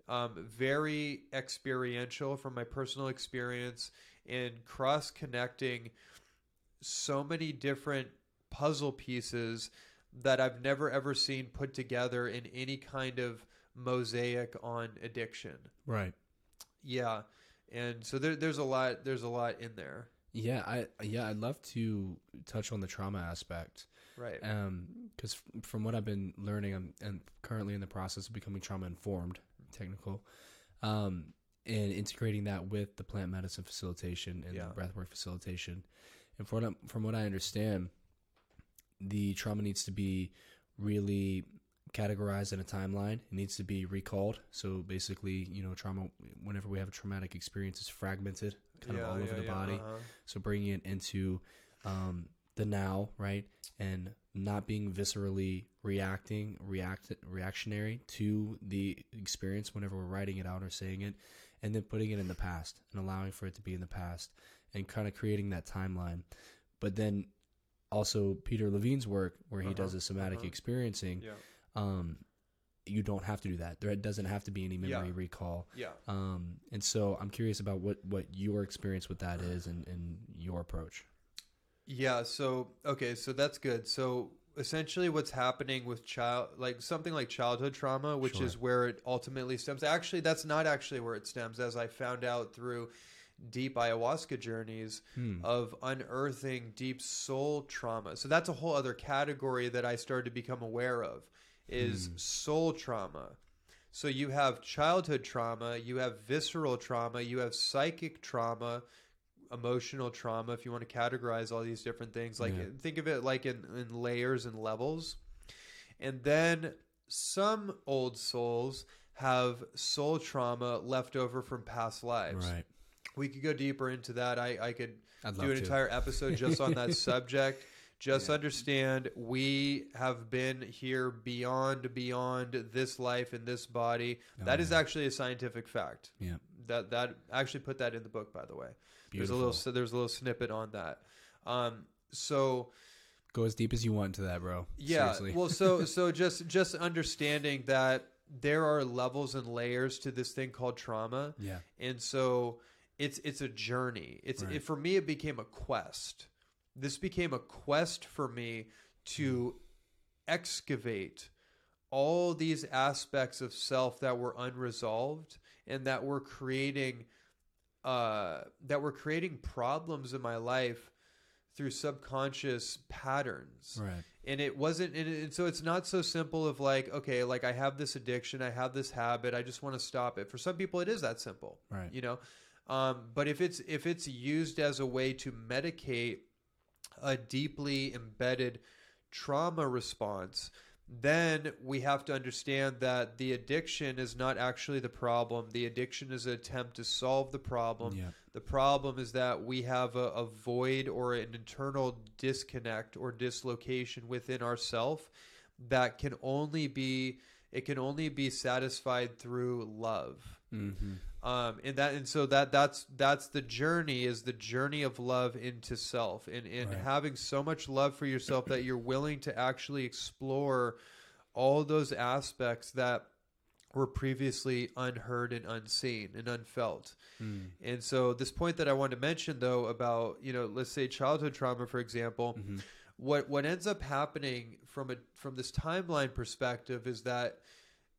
um, very experiential from my personal experience, and cross connecting so many different puzzle pieces that I've never ever seen put together in any kind of mosaic on addiction. Right. Yeah. And so there, there's a lot there's a lot in there. Yeah. I yeah. I'd love to touch on the trauma aspect. Right. Um, because from what I've been learning, I'm and currently in the process of becoming trauma informed, technical, um, and integrating that with the plant medicine facilitation and Yeah. the breathwork facilitation. And from what I, from what I understand, the trauma needs to be really categorized in a timeline. It needs to be recalled. So basically, you know, trauma. Whenever we have a traumatic experience, it's fragmented, kind of all over the body. uh-huh. So bringing it into um, the now, right, and not being viscerally reacting, react reactionary to the experience whenever we're writing it out or saying it, and then putting it in the past and allowing for it to be in the past and kind of creating that timeline. But then also Peter Levine's work where he does Uh-huh, the somatic uh-huh. experiencing, Yeah. Um, you don't have to do that. There doesn't have to be any memory Yeah. recall. Yeah. Um, and so I'm curious about what, what your experience with that is and, and your approach. Yeah, so okay, so that's good. So essentially what's happening with child like something like childhood trauma, which Sure. is where it ultimately stems. Actually, that's not actually where it stems as I found out through deep ayahuasca journeys Hmm. of unearthing deep soul trauma. So that's a whole other category that I started to become aware of is hmm. soul trauma. So you have childhood trauma, you have visceral trauma, you have psychic trauma, emotional trauma if you want to categorize all these different things like Yeah. think of it like in, in layers and levels and then some old souls have soul trauma left over from past lives Right. we could go deeper into that i, I could I'd do an to. entire episode just on that subject just understand we have been here beyond beyond this life in this body That is actually a scientific fact Yeah. that that actually put that in the book by the way there's a little there's a little snippet on that um so Go as deep as you want into that, bro. yeah Seriously. well so so just just understanding that there are levels and layers to this thing called trauma yeah. and so it's it's a journey it's Right. it, for me it became a quest this became a quest for me to excavate all these aspects of self that were unresolved and that were creating uh that were creating problems in my life through subconscious patterns Right. and it wasn't and, it, and so it's not so simple of like okay like i have this addiction i have this habit i just want to stop it for some people it is that simple Right. you know um, but if it's if it's used as a way to medicate a deeply embedded trauma response then we have to understand that the addiction is not actually the problem. The addiction is an attempt to solve the problem. Yeah. The problem is that we have a, a void or an internal disconnect or dislocation within ourself that can only be it can only be satisfied through love. Mm-hmm. Um, and that and so that that's that's the journey is the journey of love into self and, and Right. having so much love for yourself that you're willing to actually explore all those aspects that were previously unheard and unseen and unfelt. Mm. And so this point that I wanted to mention though about, you know, let's say childhood trauma for example, Mm-hmm. what what ends up happening from a from this timeline perspective is that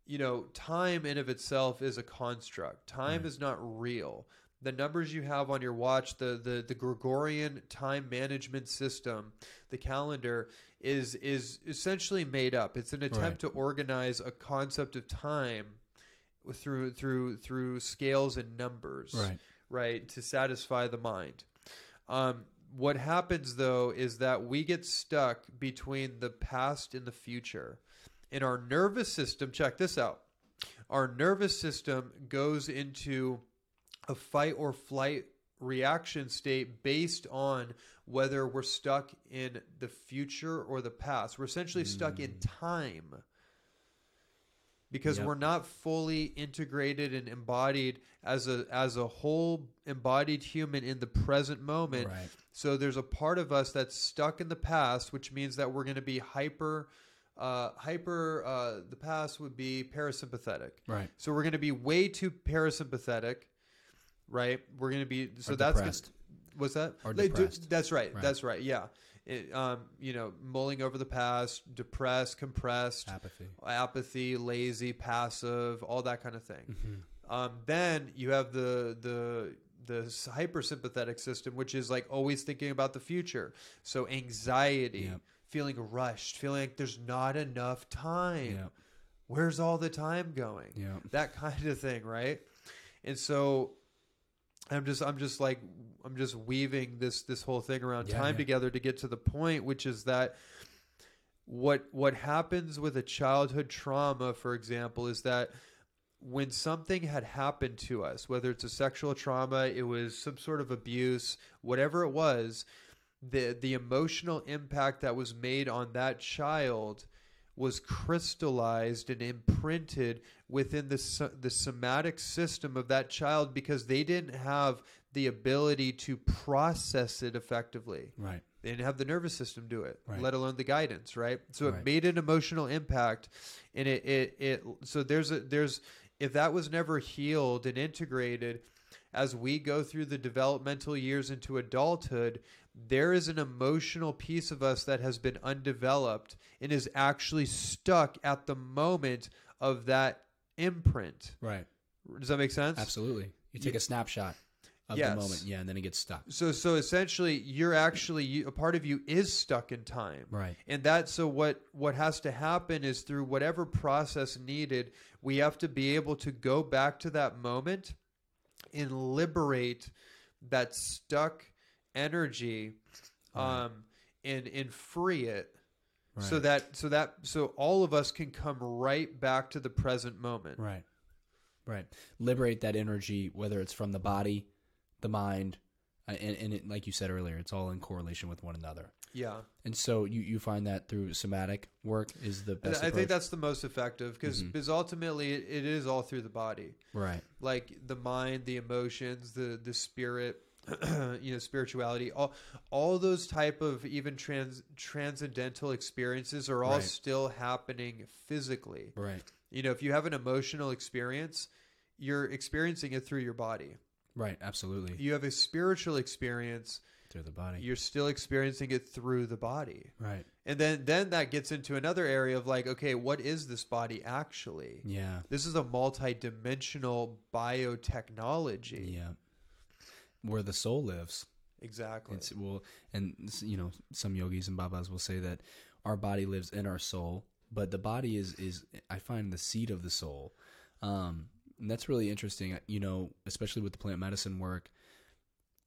you know, time in of itself is a construct. Time is not real. The numbers you have on your watch, the, the the Gregorian time management system, the calendar is is essentially made up. It's an attempt to organize a concept of time through through through scales and numbers Right. right to satisfy the mind um, what happens though is that we get stuck between the past and the future in our nervous system check this out our nervous system goes into a fight or flight reaction state based on whether we're stuck in the future or the past we're essentially stuck in hmm. time because Yep. we're not fully integrated and embodied as a as a whole embodied human in the present moment. Right. So there's a part of us that's stuck in the past, which means that we're going to be hyper uh, hyper uh, the past would be parasympathetic. Right. So we're going to be way too parasympathetic, right? We're going to be so Or that's. Gonna, what's that? Or Like, depressed. That's right. Right. That's right. Yeah. It, um, you know, mulling over the past, depressed, compressed, Apathy. apathy, lazy, passive, all that kind of thing. Mm-hmm. Um, then you have the the the hypersympathetic system, which is like always thinking about the future. So anxiety, Yep. Feeling rushed, feeling like there's not enough time. Yeah. Where's all the time going? Yeah. That kind of thing, right? And so I'm just I'm just like I'm just weaving this this whole thing around Yeah, time yeah. together to get to the point which is that what what happens with a childhood trauma for example is that when something had happened to us whether it's a sexual trauma it was some sort of abuse whatever it was the the emotional impact that was made on that child was crystallized and imprinted within the the somatic system of that child because they didn't have the ability to process it effectively. Right. They didn't have the nervous system do it, Right. let alone the guidance, right? So it Right. made an emotional impact, and it, it it so there's a there's if that was never healed and integrated, as we go through the developmental years into adulthood, there is an emotional piece of us that has been undeveloped and is actually stuck at the moment of that imprint. Right. Does that make sense? Absolutely. You take a snapshot of Yes. the moment, yeah, and then it gets stuck. So so essentially you're actually you, a part of you is stuck in time. Right. And that so what what has to happen is through whatever process needed, we have to be able to go back to that moment and liberate that stuck energy um and and free it so that so that so all of us can come right back to the present moment. Right. Right. Liberate that energy, whether it's from the body, the mind, uh, and, and it, like you said earlier, it's all in correlation with one another. Yeah. And so you, you find that through somatic work is the best I approach? think that's the most effective because because ultimately it, it is all through the body. right. like the mind, the emotions, the the spirit, you know, spirituality, all all those type of even trans transcendental experiences are all Right. still happening physically. Right. You know, if you have an emotional experience, you're experiencing it through your body. Right. Absolutely. You have a spiritual experience, through the body. you're still experiencing it through the body. right. And then then that gets into another area of like, okay, what is this body actually? Yeah. This is a multi-dimensional biotechnology. Yeah. Where the soul lives. Exactly. It's well, and you know, some yogis and babas will say that our body lives in our soul, but the body is is I find the seat of the soul. Um, and that's really interesting. You know, especially with the plant medicine work,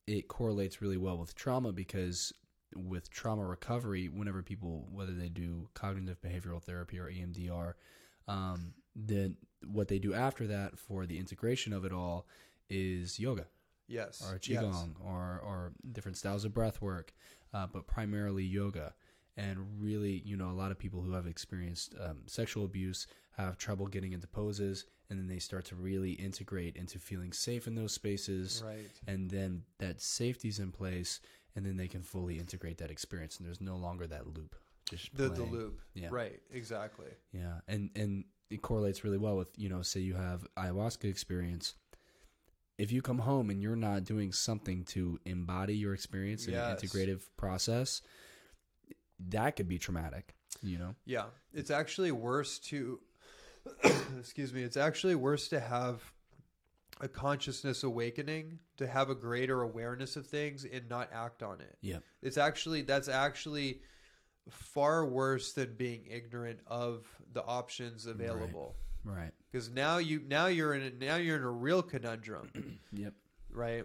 it correlates really well with trauma because with trauma recovery, whenever people, whether they do cognitive behavioral therapy or EMDR, um, then what they do after that for the integration of it all is yoga Yes. or yes. qigong or or different styles of breath work, uh, but primarily yoga. And really, you know, a lot of people who have experienced um, sexual abuse have trouble getting into poses, and then they start to really integrate into feeling safe in those spaces. Right. And then that safety's in place, and then they can fully integrate that experience, and there's no longer that loop. Just The, the loop. Yeah. Right. Exactly. Yeah, and and it correlates really well with you know, say you have ayahuasca experience. If you come home and you're not doing something to embody your experience in Yes. an integrative process, that could be traumatic. You know. Yeah, it's actually worse to, excuse me, it's actually worse to have a consciousness awakening, to have a greater awareness of things and not act on it. Yeah. It's actually, that's actually far worse than being ignorant of the options available. Right. Because now you, now you're in, a, now you're in a real conundrum, Yep. right?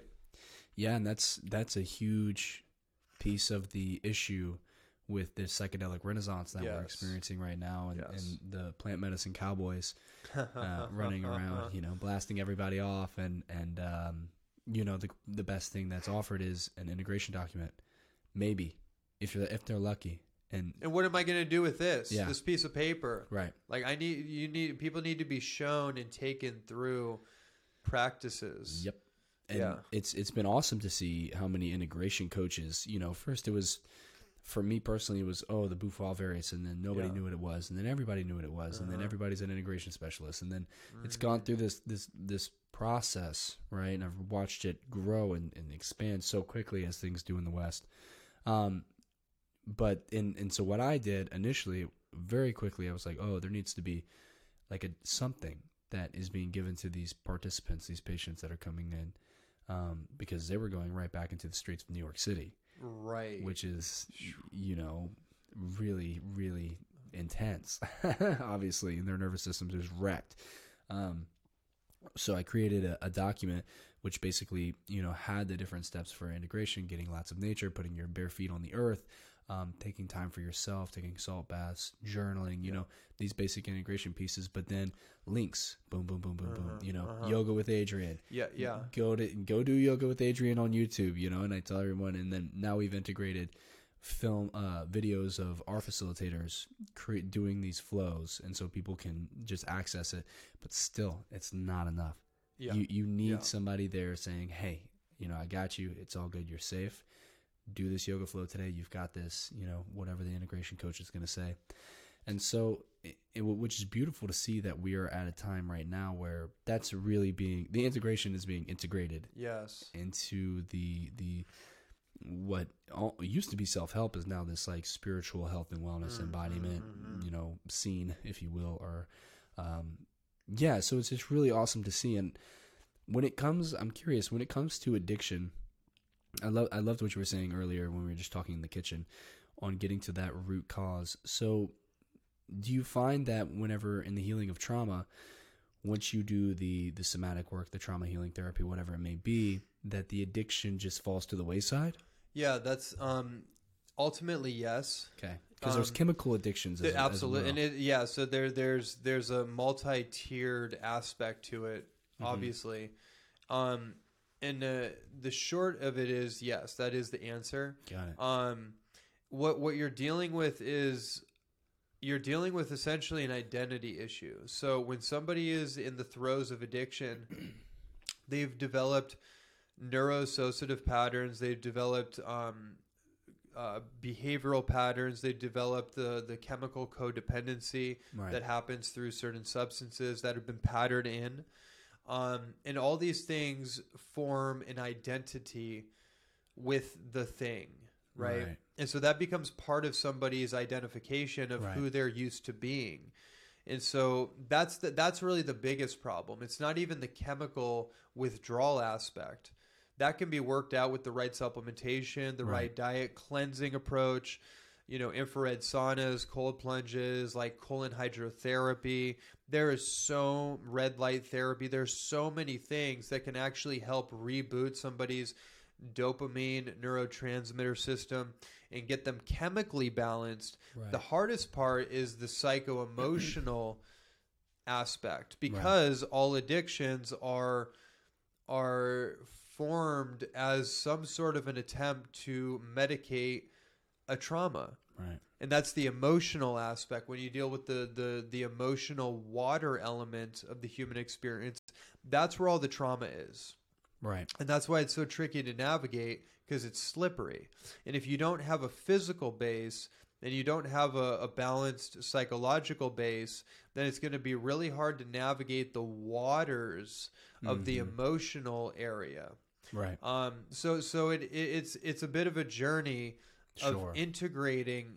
Yeah, and that's that's a huge piece of the issue with this psychedelic renaissance that we're experiencing right now, and, Yes. and the plant medicine cowboys uh, running around, you know, blasting everybody off, and and um, you know the the best thing that's offered is an integration document, maybe if you're if they're lucky, and And what am I going to do with this? Yeah. This piece of paper. right, Like I need you need people need to be shown and taken through practices. Yep. And Yeah. it's it's been awesome to see how many integration coaches, you know, first it was for me personally it was oh the Bufo alvarius and then nobody Yeah. Uh-huh. knew what it was and then everybody knew what it was and then everybody's an integration specialist and then it's Mm-hmm. gone through this this this process, right? And I've watched it grow and, and expand so quickly as things do in the West. Um but in and so what I did initially very quickly I was like, oh, there needs to be like a something that is being given to these participants, these patients that are coming in, um, because they were going right back into the streets of New York City, Right. which is, you know, really, really intense, obviously, and their nervous systems is wrecked. Um, so I created a, a document which basically, you know, had the different steps for integration, getting lots of nature, putting your bare feet on the earth, um, taking time for yourself, taking salt baths, journaling, you know, these basic integration pieces, but then links, boom, boom, boom, boom, boom, you know, yoga with Adriene. yeah, yeah. Go to go do yoga with Adriene on YouTube, you know, and I tell everyone, and then now we've integrated film uh, videos of our facilitators cre- doing these flows, and so people can just access it. But still, it's not enough. Yeah. You you need Yeah. somebody there saying, "Hey, you know, I got you. It's all good. You're safe. Do this yoga flow today. You've got this. You know, whatever the integration coach is going to say." And so, it, it, which is beautiful to see that we are at a time right now where that's really being the integration is being integrated Yes. into the the what all, used to be self help is now this like spiritual health and wellness embodiment, you know, scene, if you will, or um, yeah. So it's just really awesome to see. And when it comes, I'm curious when it comes to addiction. I love I loved what you were saying earlier when we were just talking in the kitchen on getting to that root cause. So do you find that whenever in the healing of trauma once you do the the somatic work the trauma healing therapy whatever it may be that the addiction just falls to the wayside Yeah, that's um ultimately yes. okay because there's Um, chemical addictions as, Absolutely. as And it yeah, so there there's there's a multi-tiered aspect to it, Mm-hmm. obviously. Um and uh, the short of it is yes, that is the answer. got it Um, what what you're dealing with is you're dealing with essentially an identity issue. So when somebody is in the throes of addiction, they've developed neuro-associative patterns. They've developed um, uh, behavioral patterns. They've developed the the chemical codependency Right. that happens through certain substances that have been patterned in. Um, and all these things form an identity with the thing, right? Right. And so that becomes part of somebody's identification of Right. who they're used to being. And so that's the, that's really the biggest problem. It's not even the chemical withdrawal aspect. That can be worked out with the right supplementation, the right, Right. diet cleansing approach, you know, infrared saunas, cold plunges, like colon hydrotherapy. There is so red light therapy. There's so many things that can actually help reboot somebody's dopamine neurotransmitter system and get them chemically balanced. Right. The hardest part is the psycho emotional aspect because all addictions are are formed as some sort of an attempt to medicate a trauma Right. and that's the emotional aspect when you deal with the the the emotional water element of the human experience that's where all the trauma is Right. and that's why it's so tricky to navigate because it's slippery and if you don't have a physical base and you don't have a, a balanced psychological base then it's going to be really hard to navigate the waters of the emotional area Right. um, so so it, it it's it's a bit of a journey of integrating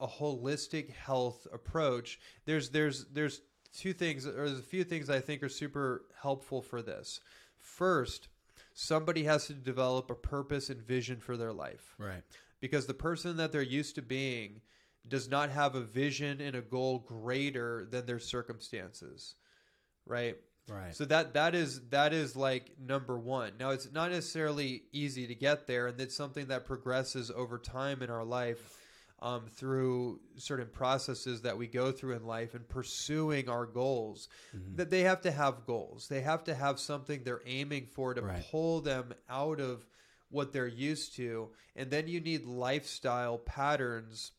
a holistic health approach. There's there's there's two things or there's a few things I think are super helpful for this. First, somebody has to develop a purpose and vision for their life Right. because the person that they're used to being does not have a vision and a goal greater than their circumstances. Right? Right. So that that is that is like number one. Now it's not necessarily easy to get there, and it's something that progresses over time in our life um, through certain processes that we go through in life and pursuing our goals. That they have to have goals. They have to have something they're aiming for to Right. pull them out of what they're used to, and then you need lifestyle patterns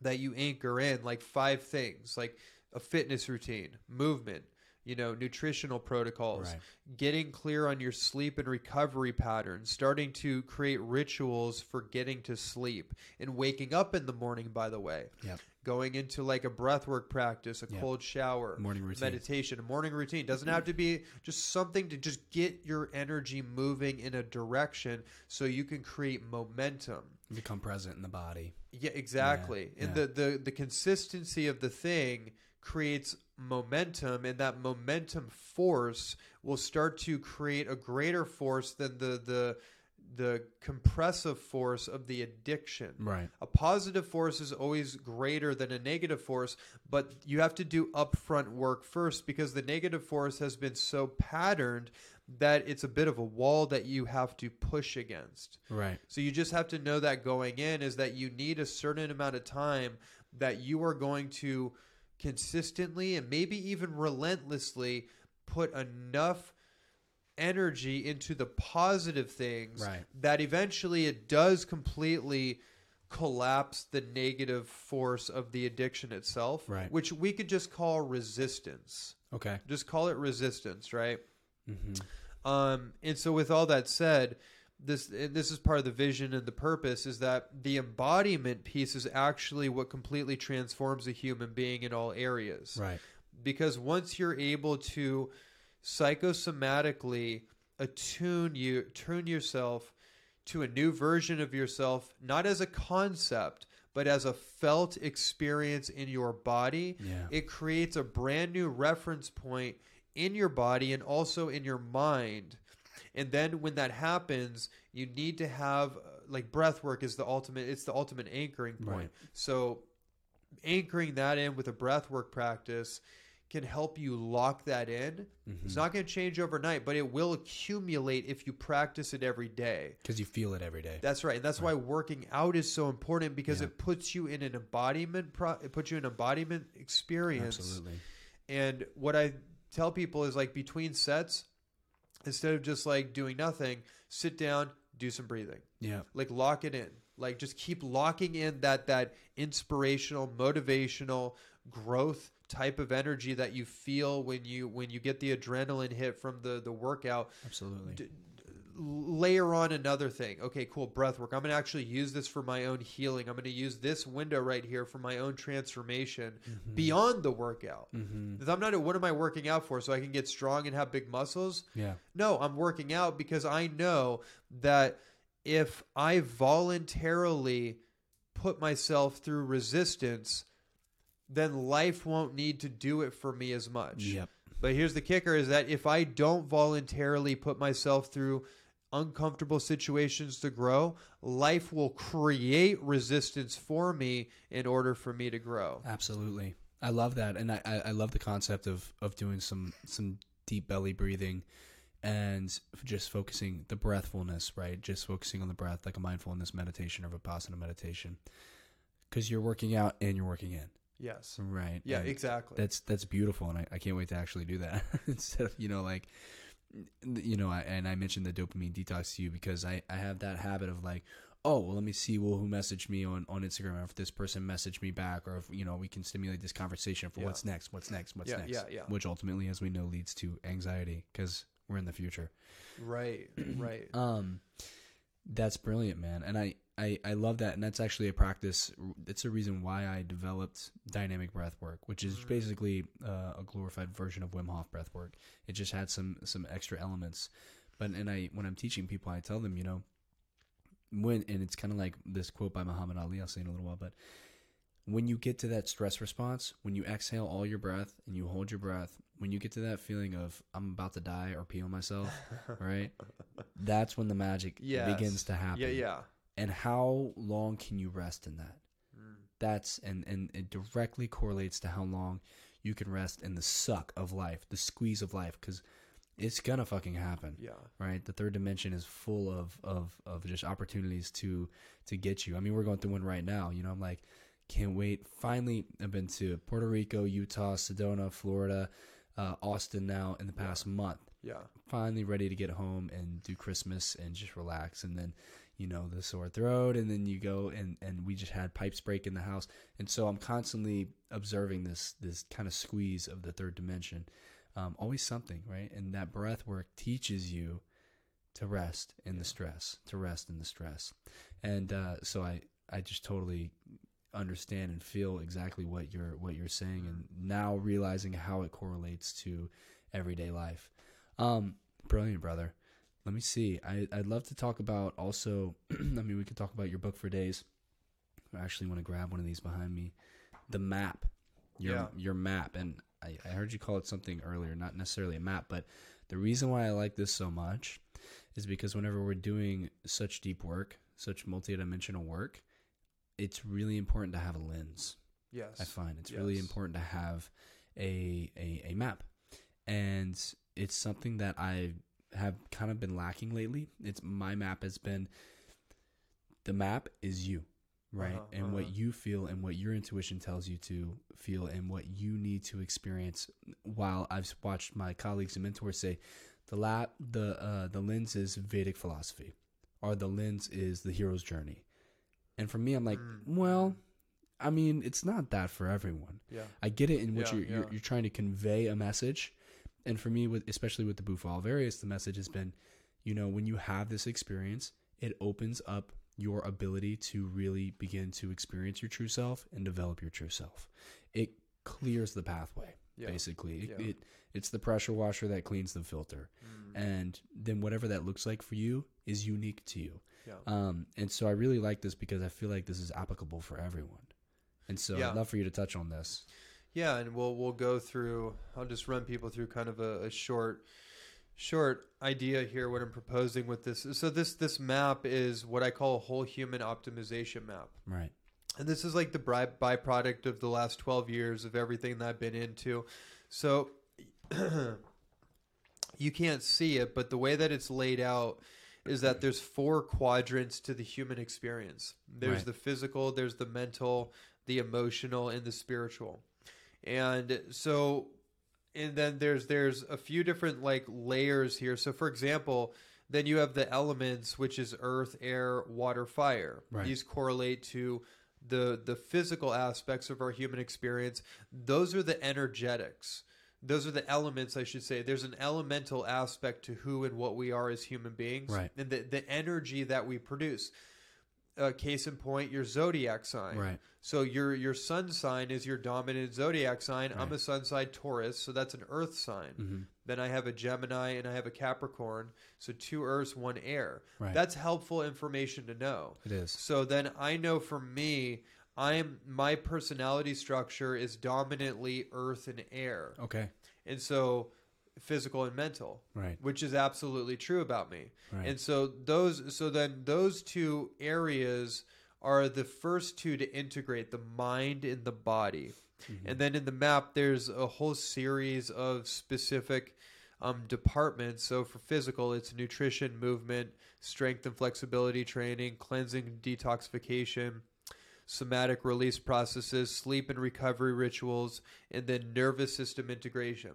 that you anchor in like five things like a fitness routine movement you know nutritional protocols Right. getting clear on your sleep and recovery patterns starting to create rituals for getting to sleep and waking up in the morning by the way Yep. going into like a breathwork practice a Yep. cold shower Morning routine. meditation a morning routine doesn't have to be just something to just get your energy moving in a direction so you can create momentum Become present in the body. yeah, exactly. Yeah, and yeah. the, the the consistency of the thing creates momentum, and that momentum force will start to create a greater force than the the the compressive force of the addiction. Right. A positive force is always greater than a negative force, but you have to do upfront work first because the negative force has been so patterned that it's a bit of a wall that you have to push against. Right. So you just have to know that going in is that you need a certain amount of time that you are going to consistently and maybe even relentlessly put enough energy into the positive things Right. that eventually it does completely collapse the negative force of the addiction itself Right. which we could just call resistance Okay. just call it resistance right Mm-hmm. um, and so, with all that said, this this is part of the vision and the purpose is that the embodiment piece is actually what completely transforms a human being in all areas. Right. Because once you're able to psychosomatically attune you, tune yourself to a new version of yourself, not as a concept, but as a felt experience in your body, Yeah. it creates a brand new reference point in your body and also in your mind. And then when that happens, you need to have uh, like breath work is the ultimate it's the ultimate anchoring point. Right. So anchoring that in with a breath work practice can help you lock that in. Mm-hmm. It's not going to change overnight, but it will accumulate if you practice it every day. Because you feel it every day. That's right. And that's why working out is so important because it puts you in an embodiment pro- it puts you in an embodiment experience. Absolutely. And what I tell people is like between sets, instead of just like doing nothing, sit down, do some breathing. Yeah. Like lock it in. Like just keep locking in that that inspirational, motivational growth type of energy that you feel when you when you get the adrenaline hit from the the workout Absolutely. d- layer on another thing. Okay, cool, breath work. I'm going to actually use this for my own healing. I'm going to use this window right here for my own transformation mm-hmm. beyond the workout. Mm-hmm. Because I'm not, what am I working out for? So I can get strong and have big muscles? yeah. No, I'm working out because I know that if I voluntarily put myself through resistance, then life won't need to do it for me as much. Yep. But here's the kicker is that if I don't voluntarily put myself through uncomfortable situations to grow, life will create resistance for me in order for me to grow. Absolutely. I love that, and I, I love the concept of of doing some some deep belly breathing, and just focusing the breathfulness, right? Just focusing on the breath, like a mindfulness meditation or vipassana meditation, because you're working out and you're working in, Yes. right? Yeah, And exactly. That's that's beautiful, and I, I can't wait to actually do that instead of you know like, you know, I, and I mentioned the dopamine detox to you because I I have that habit of like. Oh well, let me see. Well, who messaged me on, on Instagram? Or if this person messaged me back, or if you know we can stimulate this conversation for Yeah. what's next, what's next, what's Yeah, next, yeah, yeah. which ultimately, as we know, leads to anxiety because we're in the future. right. Right. Um, that's brilliant, man, and I, I I love that, and that's actually a practice. It's a reason why I developed dynamic breath work, which is basically uh, a glorified version of Wim Hof breath work. It just had some some extra elements, but and I when I'm teaching people, I tell them, you know, when and it's kind of like this quote by Muhammad Ali. I'll say in a little while, but when you get to that stress response, when you exhale all your breath and you hold your breath, when you get to that feeling of I'm about to die or pee on myself, right? That's when the magic Yes. begins to happen. Yeah. Yeah. And how long can you rest in that? That's and and it directly correlates to how long you can rest in the suck of life, the squeeze of life, because it's gonna fucking happen Yeah. right? The third dimension is full of of of just opportunities to to get you. I mean we're going through one right now you know i'm like can't wait. Finally i've been to puerto rico utah sedona florida uh, austin now in the past month. Yeah. finally ready to get home and do christmas and just relax. And then you know the sore throat and then you go and and we just had pipes break in the house. And so i'm constantly observing this this kind of squeeze of the third dimension. Um, always something right? And that breath work teaches you to rest in the stress to rest in the stress. And uh, so i i just totally understand and feel exactly what you're what you're saying and now realizing how it correlates to everyday life. Um brilliant brother let me see. I, i'd love to talk about also i mean we could talk about your book for days. I actually want to grab one of these behind me. The map. Your Yeah. your map. And I, I heard you call it something earlier not necessarily a map but the reason why i like this so much is because whenever we're doing such deep work such multidimensional work it's really important to have a lens Yes. I find. It's really important to have a, a a map, and it's something that I have kind of been lacking lately. It's my map has been the map is you, right, Uh-huh, and what uh-huh. you feel and what your intuition tells you to feel and what you need to experience. While I've watched my colleagues and mentors say, the lap the uh, the lens is Vedic philosophy, or the lens is the hero's journey, and for me, I'm like, Mm. well. I mean, it's not that for everyone. Yeah. I get it in which Yeah, you're, you're you're trying to convey a message, and for me, with especially with the Alvarius, the message has been, you know, when you have this experience, it opens up your ability to really begin to experience your true self and develop your true self. It clears the pathway, Yeah. basically. It, Yeah. it it's the pressure washer that cleans the filter, and then whatever that looks like for you is unique to you. Yeah. Um, and so I really like this because I feel like this is applicable for everyone. And so. I'd love for you to touch on this. Yeah, and we'll we'll go through. I'll just run people through kind of a, a short short idea here. What I'm proposing with this. So this this map is what I call a whole human optimization map. Right. And this is like the by- byproduct of the last 12 years of everything that I've been into. So you can't see it, but the way that it's laid out is that there's four quadrants to the human experience. There's Right. the physical, there's the mental, the emotional, and the spiritual. And so and then there's there's a few different like layers here. So for example, then you have the elements which is earth, air, water, fire. Right. These correlate to the the physical aspects of our human experience. Those are the energetics. Those are the elements, I should say. There's an elemental aspect to who and what we are as human beings, Right. and the the energy that we produce. Uh, case in point, your zodiac sign. Right. So your your sun sign is your dominant zodiac sign. I'm a sun sign Taurus, so that's an earth sign. Mhm. Then I have a Gemini and I have a Capricorn. So two earths, one air. Right. That's helpful information to know. It is. So then I know for me, I'm my personality structure is dominantly earth and air. Okay. And so physical and mental Right. which is absolutely true about me. Right. And so those so then those two areas are the first two to integrate the mind and the body. Mm-hmm. And then in the map there's a whole series of specific um, departments. So for physical, it's nutrition, movement, strength and flexibility training, cleansing, detoxification, somatic release processes, sleep and recovery rituals, and then nervous system integration.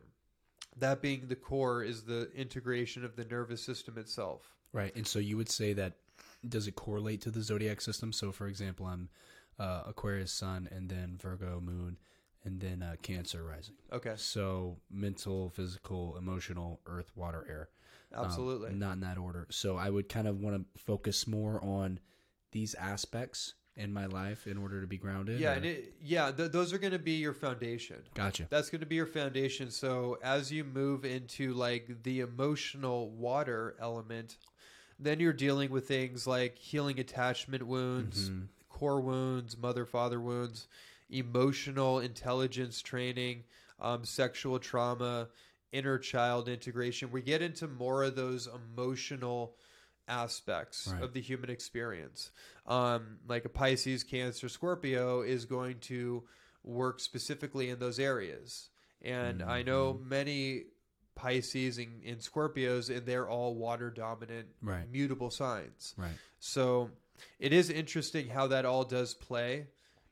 That being the core is the integration of the nervous system itself. Right. And so you would say that does it correlate to the zodiac system? So, for example, I'm uh, Aquarius Sun, and then Virgo Moon, and then uh, Cancer rising. Okay. So mental, physical, emotional, earth, water, air. Um, Absolutely. not in that order. So I would kind of want to focus more on these aspects in my life in order to be grounded. Yeah, and it, yeah, th- those are going to be your foundation. gotcha. That's going to be your foundation. So as you move into like the emotional water element, then you're dealing with things like healing attachment wounds, Mm-hmm. core wounds, mother father wounds, emotional intelligence training, um, sexual trauma, inner child integration. We get into more of those emotional aspects Right. of the human experience. Um, like a Pisces, Cancer, Scorpio is going to work specifically in those areas. And I know Mm-hmm. many Pisces and, and Scorpios, and they're all water dominant, Right. mutable signs. Right. So it is interesting how that all does play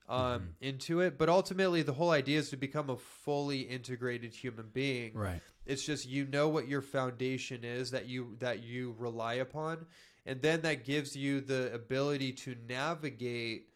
um, Mm-hmm. into it. But ultimately, the whole idea is to become a fully integrated human being. Right. It's just you know what your foundation is that you that you rely upon, and then that gives you the ability to navigate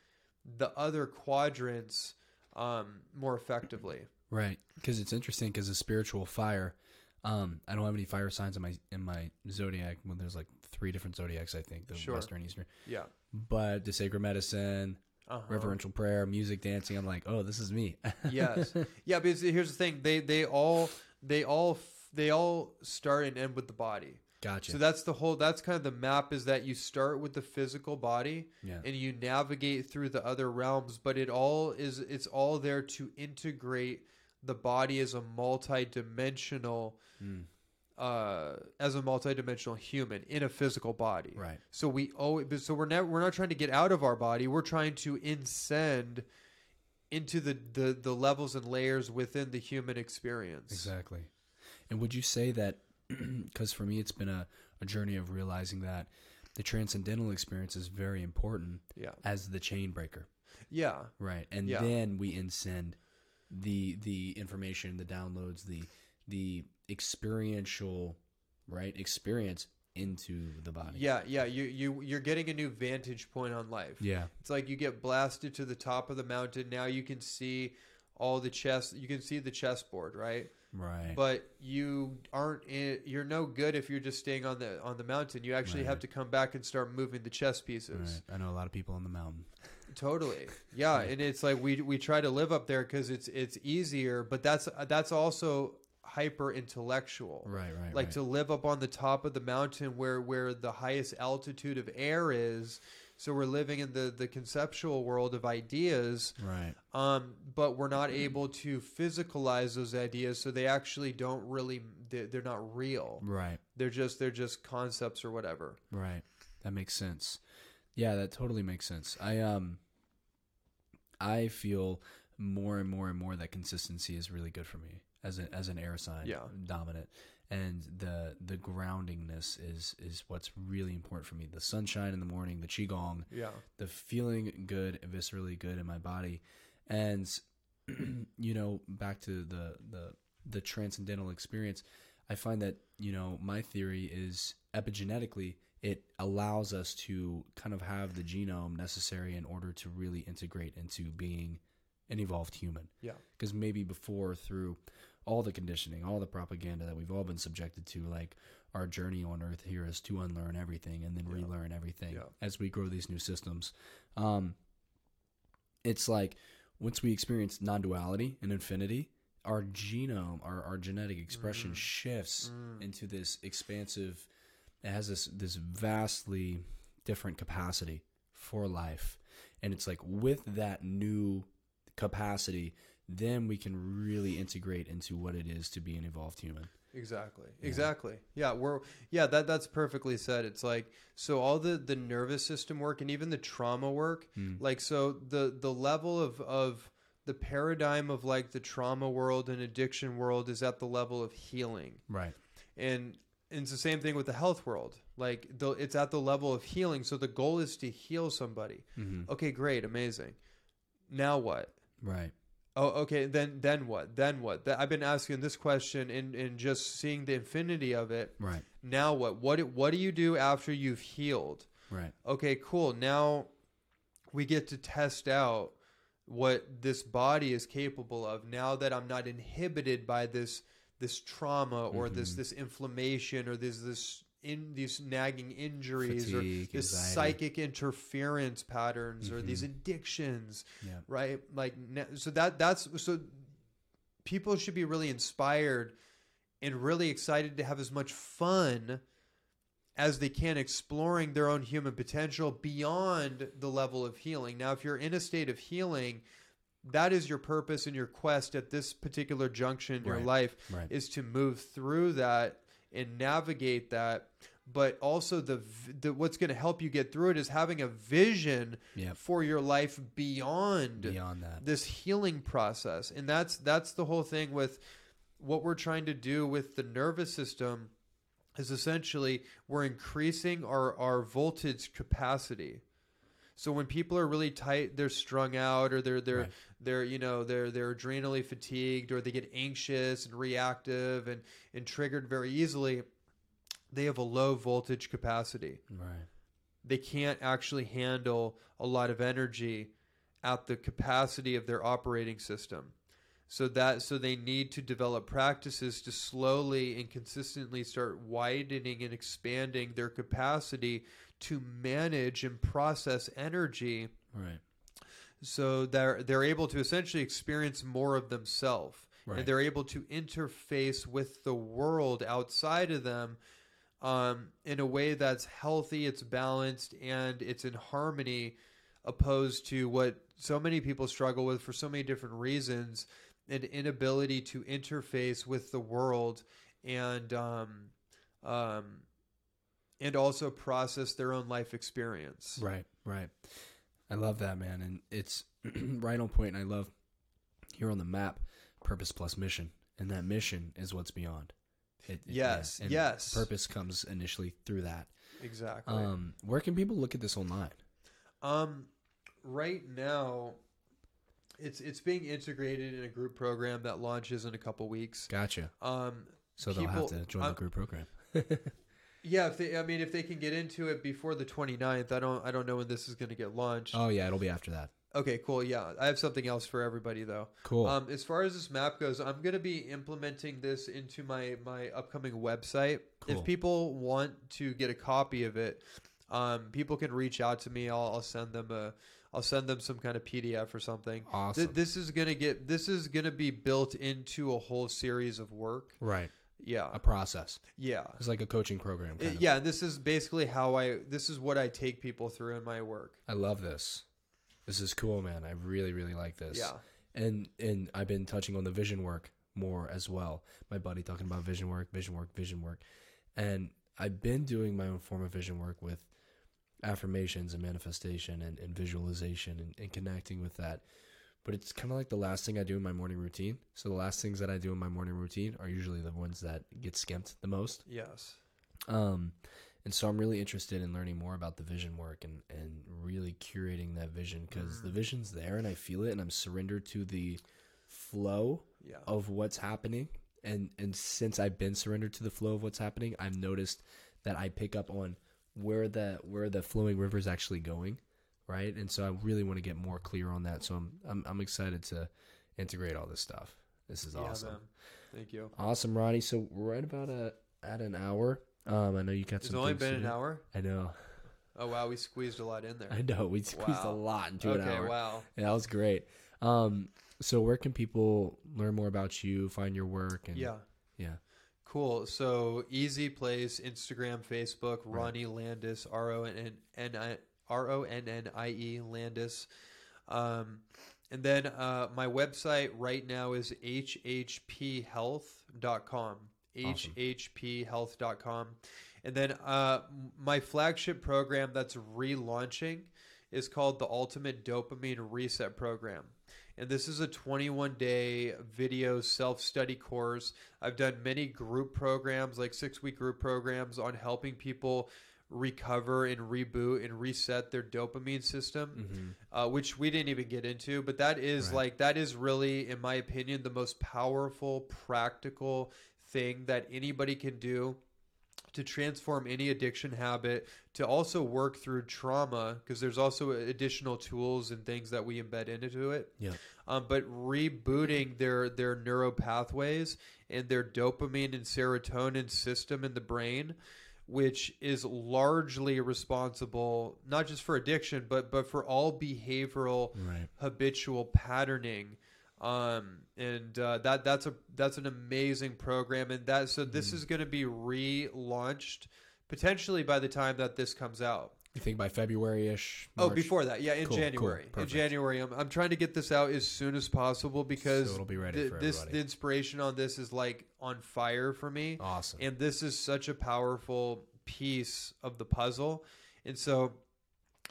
the other quadrants um, more effectively. Right, because it's interesting because a spiritual fire. Um, I don't have any fire signs in my in my zodiac. Well, there's like three different zodiacs, I think, the Sure. Western, Eastern. Yeah. But the sacred medicine, Uh-huh. reverential prayer, music, dancing. I'm like, oh, this is me. yes yeah because here's the thing they they all they all f- they all start and end with the body gotcha. so that's the whole that's kind of the map is that you start with the physical body Yeah. and you navigate through the other realms but it all is it's all there to integrate the body as a multi-dimensional Hmm. uh, as a multi-dimensional human in a physical body Right. so we oh so we're not. we're not trying to get out of our body we're trying to ascend into the, the the levels and layers within the human experience Exactly. And would you say that, because for me, it's been a, a journey of realizing that the transcendental experience is very important yeah as the chain breaker, yeah right? And Yeah. then we insend the the information, the downloads, the the experiential right experience into the body. yeah yeah you you you're getting a new vantage point on life Yeah. It's like you get blasted to the top of the mountain. Now you can see all the chess. You can see the chessboard, right? Right. But you aren't. In, you're no good if you're just staying on the on the mountain. You actually have to come back and start moving the chess pieces. Right. I know a lot of people on the mountain. Totally. Yeah, and it's like we we try to live up there because it's it's easier, but that's that's also hyper intellectual. Right, right, Like right. to live up on the top of the mountain where where the highest altitude of air is. So we're living in the the conceptual world of ideas. Right. Um, but we're not able to physicalize those ideas, so they actually don't really. They're, they're not real. Right. They're just they're just concepts or whatever. Right. That makes sense. Yeah, that totally makes sense. I um I feel more and more and more that consistency is really good for me as a, as an air sign Yeah. dominant. And the the groundingness is is what's really important for me. The sunshine in the morning, the qigong, Yeah. the feeling good, viscerally good in my body, and you know, back to the the the transcendental experience. I find that you know my theory is epigenetically it allows us to kind of have the genome necessary in order to really integrate into being an evolved human. Yeah. Because maybe before through all the conditioning, all the propaganda that we've all been subjected to, like our journey on earth here is to unlearn everything and then relearn everything Yeah. as we grow these new systems. Um, it's like once we experience non-duality and infinity, our genome, our, our genetic expression shifts into this expansive. It has this this vastly different capacity for life, and it's like with that new capacity, then we can really integrate into what it is to be an evolved human. Exactly. Exactly. Yeah, we're yeah, that that's perfectly said. It's like so all the the nervous system work and even the trauma work, like so the the level of of the paradigm of like the trauma world and addiction world is at the level of healing. Right. and and it's the same thing with the health world. Like the, it's at the level of healing. So the goal is to heal somebody. Mm-hmm. Okay, great, amazing. Now what? Right. Oh, okay. Then then what? Then what? That, I've been asking this question and and just seeing the infinity of it. Right. Now what? What do- what do you do after you've healed? Right. Okay, cool. Now we get to test out what this body is capable of. Now that I'm not inhibited by this this trauma or this Mm-hmm. this inflammation or this this in these nagging injuries Fatigue, or this anxiety. psychic interference patterns or these Mhm. addictions Yeah. right like so that that's so people should be really inspired and really excited to have as much fun as they can exploring their own human potential beyond the level of healing now if you're in a state of healing that is your purpose and your quest at this particular junction in your life Right. is to move through that and navigate that but also the, the what's going to help you get through it is having a vision Yep. for your life beyond Beyond that. this healing process and that's that's the whole thing with what we're trying to do with the nervous system is essentially we're increasing our our voltage capacity so when people are really tight they're strung out or they're they're Right. they're you know they're they're adrenally fatigued or they get anxious and reactive and and triggered very easily they have a low voltage capacity Right. they can't actually handle a lot of energy at the capacity of their operating system so that so they need to develop practices to slowly and consistently start widening and expanding their capacity to manage and process energy Right. so they're they're able to essentially experience more of themselves Right. and they're able to interface with the world outside of them um, in a way that's healthy it's balanced and it's in harmony opposed to what so many people struggle with for so many different reasons an inability to interface with the world and um, um, and also process their own life experience Right, right. I love that, man. And it's right on point. And I love here on the map, purpose plus mission. And that mission is what's beyond. It, it- Yes, yes. Purpose comes initially through that. exactly Um, where can people look at this online? Um, right now, it's it's being integrated in a group program that launches in a couple weeks. Gotcha. Um, So they'll people- have to join uh, the group program. yeah, if they, I mean, if they can get into it before the 29th, I don't I don't know when this is going to get launched. oh yeah, it'll be after that. Okay, cool. Yeah, I have something else for everybody though. Cool. Um, as far as this map goes, I'm going to be implementing this into my my upcoming website. Cool. If people want to get a copy of it, um, people can reach out to me. I'll, I'll send them a I'll send them some kind of PDF or something. Awesome. Th- this is gonna get this is gonna be built into a whole series of work. right. Yeah, A process. yeah, It's like a coaching program. Kind of. yeah. This is basically how I. This is what I take people through in my work. I love this. This is cool, man. I really, really like this. Yeah. And and I've been touching on the vision work more as well. My buddy talking about vision work, vision work, vision work. And I've been doing my own form of vision work with affirmations and manifestation and, and visualization and, and connecting with that. But it's kind of like the last thing I do in my morning routine. So the last things that I do in my morning routine are usually the ones that get skimped the most. Yes. Um, and so I'm really interested in learning more about the vision work and, and really curating that vision because the vision's there and I feel it and I'm surrendered to the flow Yeah. of what's happening. And and since I've been surrendered to the flow of what's happening, I've noticed that I pick up on where the where the flowing river is actually going, right? And so I really want to get more clear on that. So I'm I'm, I'm excited to integrate all this stuff. This is Yeah, awesome. man. Thank you. Awesome, Ronnie. So we're right about a, at an hour. Um, I know you got It's some. only been an hour. I know. Oh wow, we squeezed a lot in there. I know. We squeezed a lot into okay, an hour. wow. Yeah, that was great. Um, so where can people learn more about you, find your work, and Yeah. yeah, Cool. So easy place, Instagram, Facebook, Ronnie Landis, R O N N I R O N N I E Landis. Um, and then uh, my website right now is hhphealth.com. Awesome. hhphealth.com. And then uh, my flagship program that's relaunching is called the Ultimate Dopamine Reset Program. And this is a 21 day video self study course. I've done many group programs, like six week group programs, on helping people recover and reboot and reset their dopamine system, uh, which we didn't even get into. But that is Right. like, that is really, in my opinion, the most powerful, practical thing that anybody can do to transform any addiction habit to also work through trauma because there's also additional tools and things that we embed into it Yeah. um, but rebooting their their neural pathways and their dopamine and serotonin system in the brain which is largely responsible not just for addiction but but for all behavioral Right. habitual patterning. Um and uh, that that's a that's an amazing program. And that so this is going to be relaunched potentially by the time that this comes out You think by February ish? Oh, before that, yeah, in Cool, cool, January. in. January, I'm, I'm trying to get this out as soon as possible because So it'll be ready th- this the inspiration on this is like on fire for me, Awesome. and this is such a powerful piece of the puzzle, and so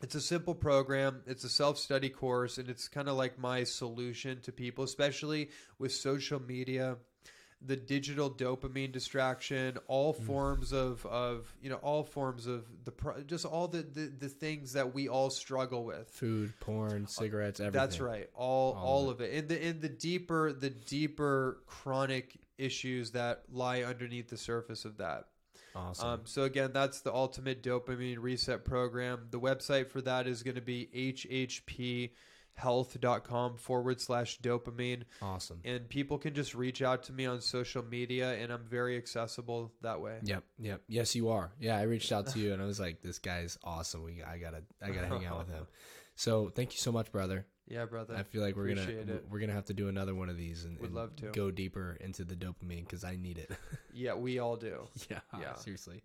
it's a simple program. It's a self study course, and it's kind of like my solution to people, especially with social media the digital dopamine distraction, all Mm. forms of, of you know all forms of the pro- just all the, the the things that we all struggle with. Food, porn, cigarettes, everything. That's right, all All all, of of it. And the in the deeper the deeper chronic issues that lie underneath the surface of that. Awesome. Um, so again, that's the ultimate dopamine reset program. The website for that is going to be hhphealth.com forward slash dopamine awesome. and people can just reach out to me on social media and i'm very accessible that way Yep, yep. Yes, you are. Yeah, I reached out to you and I was like, "This guy's awesome. We, I gotta, I gotta hang out with him." So, thank you so much, brother. yeah brother I feel like we're gonna, it. we're gonna have to do another one of these and, Would love to. go deeper into the dopamine because I need it. yeah we all do yeah, Yeah. seriously.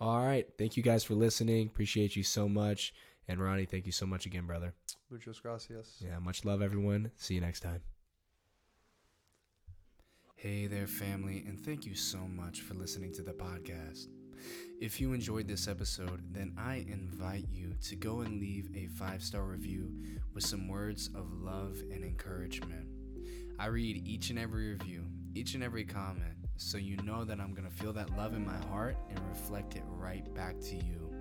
All right, thank you guys for listening. Appreciate you so much. And Ronnie, thank you so much again, brother. Muchas gracias Yeah, much love, everyone. See you next time. Hey there, family, and thank you so much for listening to the podcast. If you enjoyed this episode, then I invite you to go and leave a five star review with some words of love and encouragement. I read each and every review, each and every comment, so you know that I'm going to feel that love in my heart and reflect it right back to you.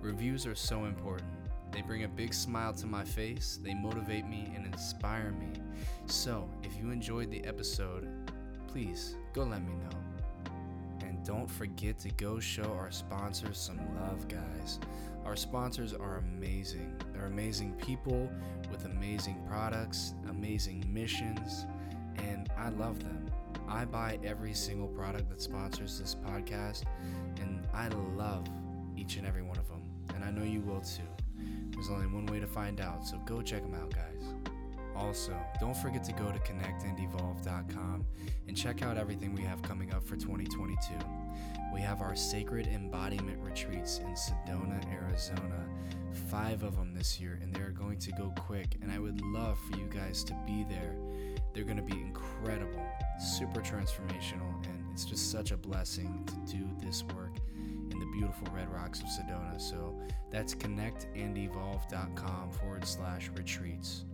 Reviews are so important. They bring a big smile to my face, they motivate me and inspire me. So, if you enjoyed the episode, please go let me know. And don't forget to go show our sponsors some love, guys. Our sponsors are amazing. They're amazing people with amazing products, amazing missions, and I love them. I buy every single product that sponsors this podcast, and I love each and every one of them. And I know you will too. There's only one way to find out, so go check them out, guys. Also, don't forget to go to connectandevolve.com and check out everything we have coming up for 2022. We have our sacred embodiment retreats in Sedona, Arizona. Five of them this year, and they're going to go quick. And I would love for you guys to be there. They're going to be incredible, super transformational, and it's just such a blessing to do this work beautiful red rocks of Sedona. So that's connectandevolve.com forward slash retreats.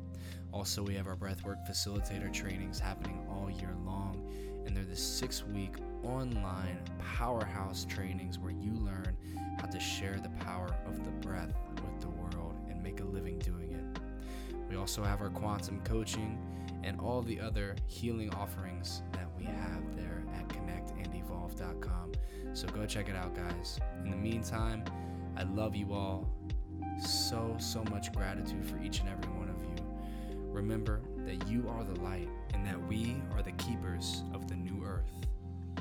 Also, we have our breathwork facilitator trainings happening all year long, and they're the six week online powerhouse trainings where you learn how to share the power of the breath with the world and make a living doing it. We also have our quantum coaching and all the other healing offerings that we have there at connectandevolve.com. So go check it out, guys. In the meantime, I love you all. So, so much gratitude for each and every one of you. Remember that you are the light and that we are the keepers of the new earth.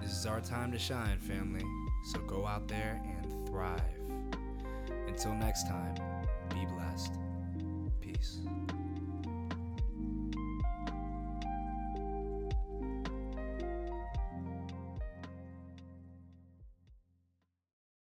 This is our time to shine, family. So go out there and thrive. Until next time, be blessed. Peace.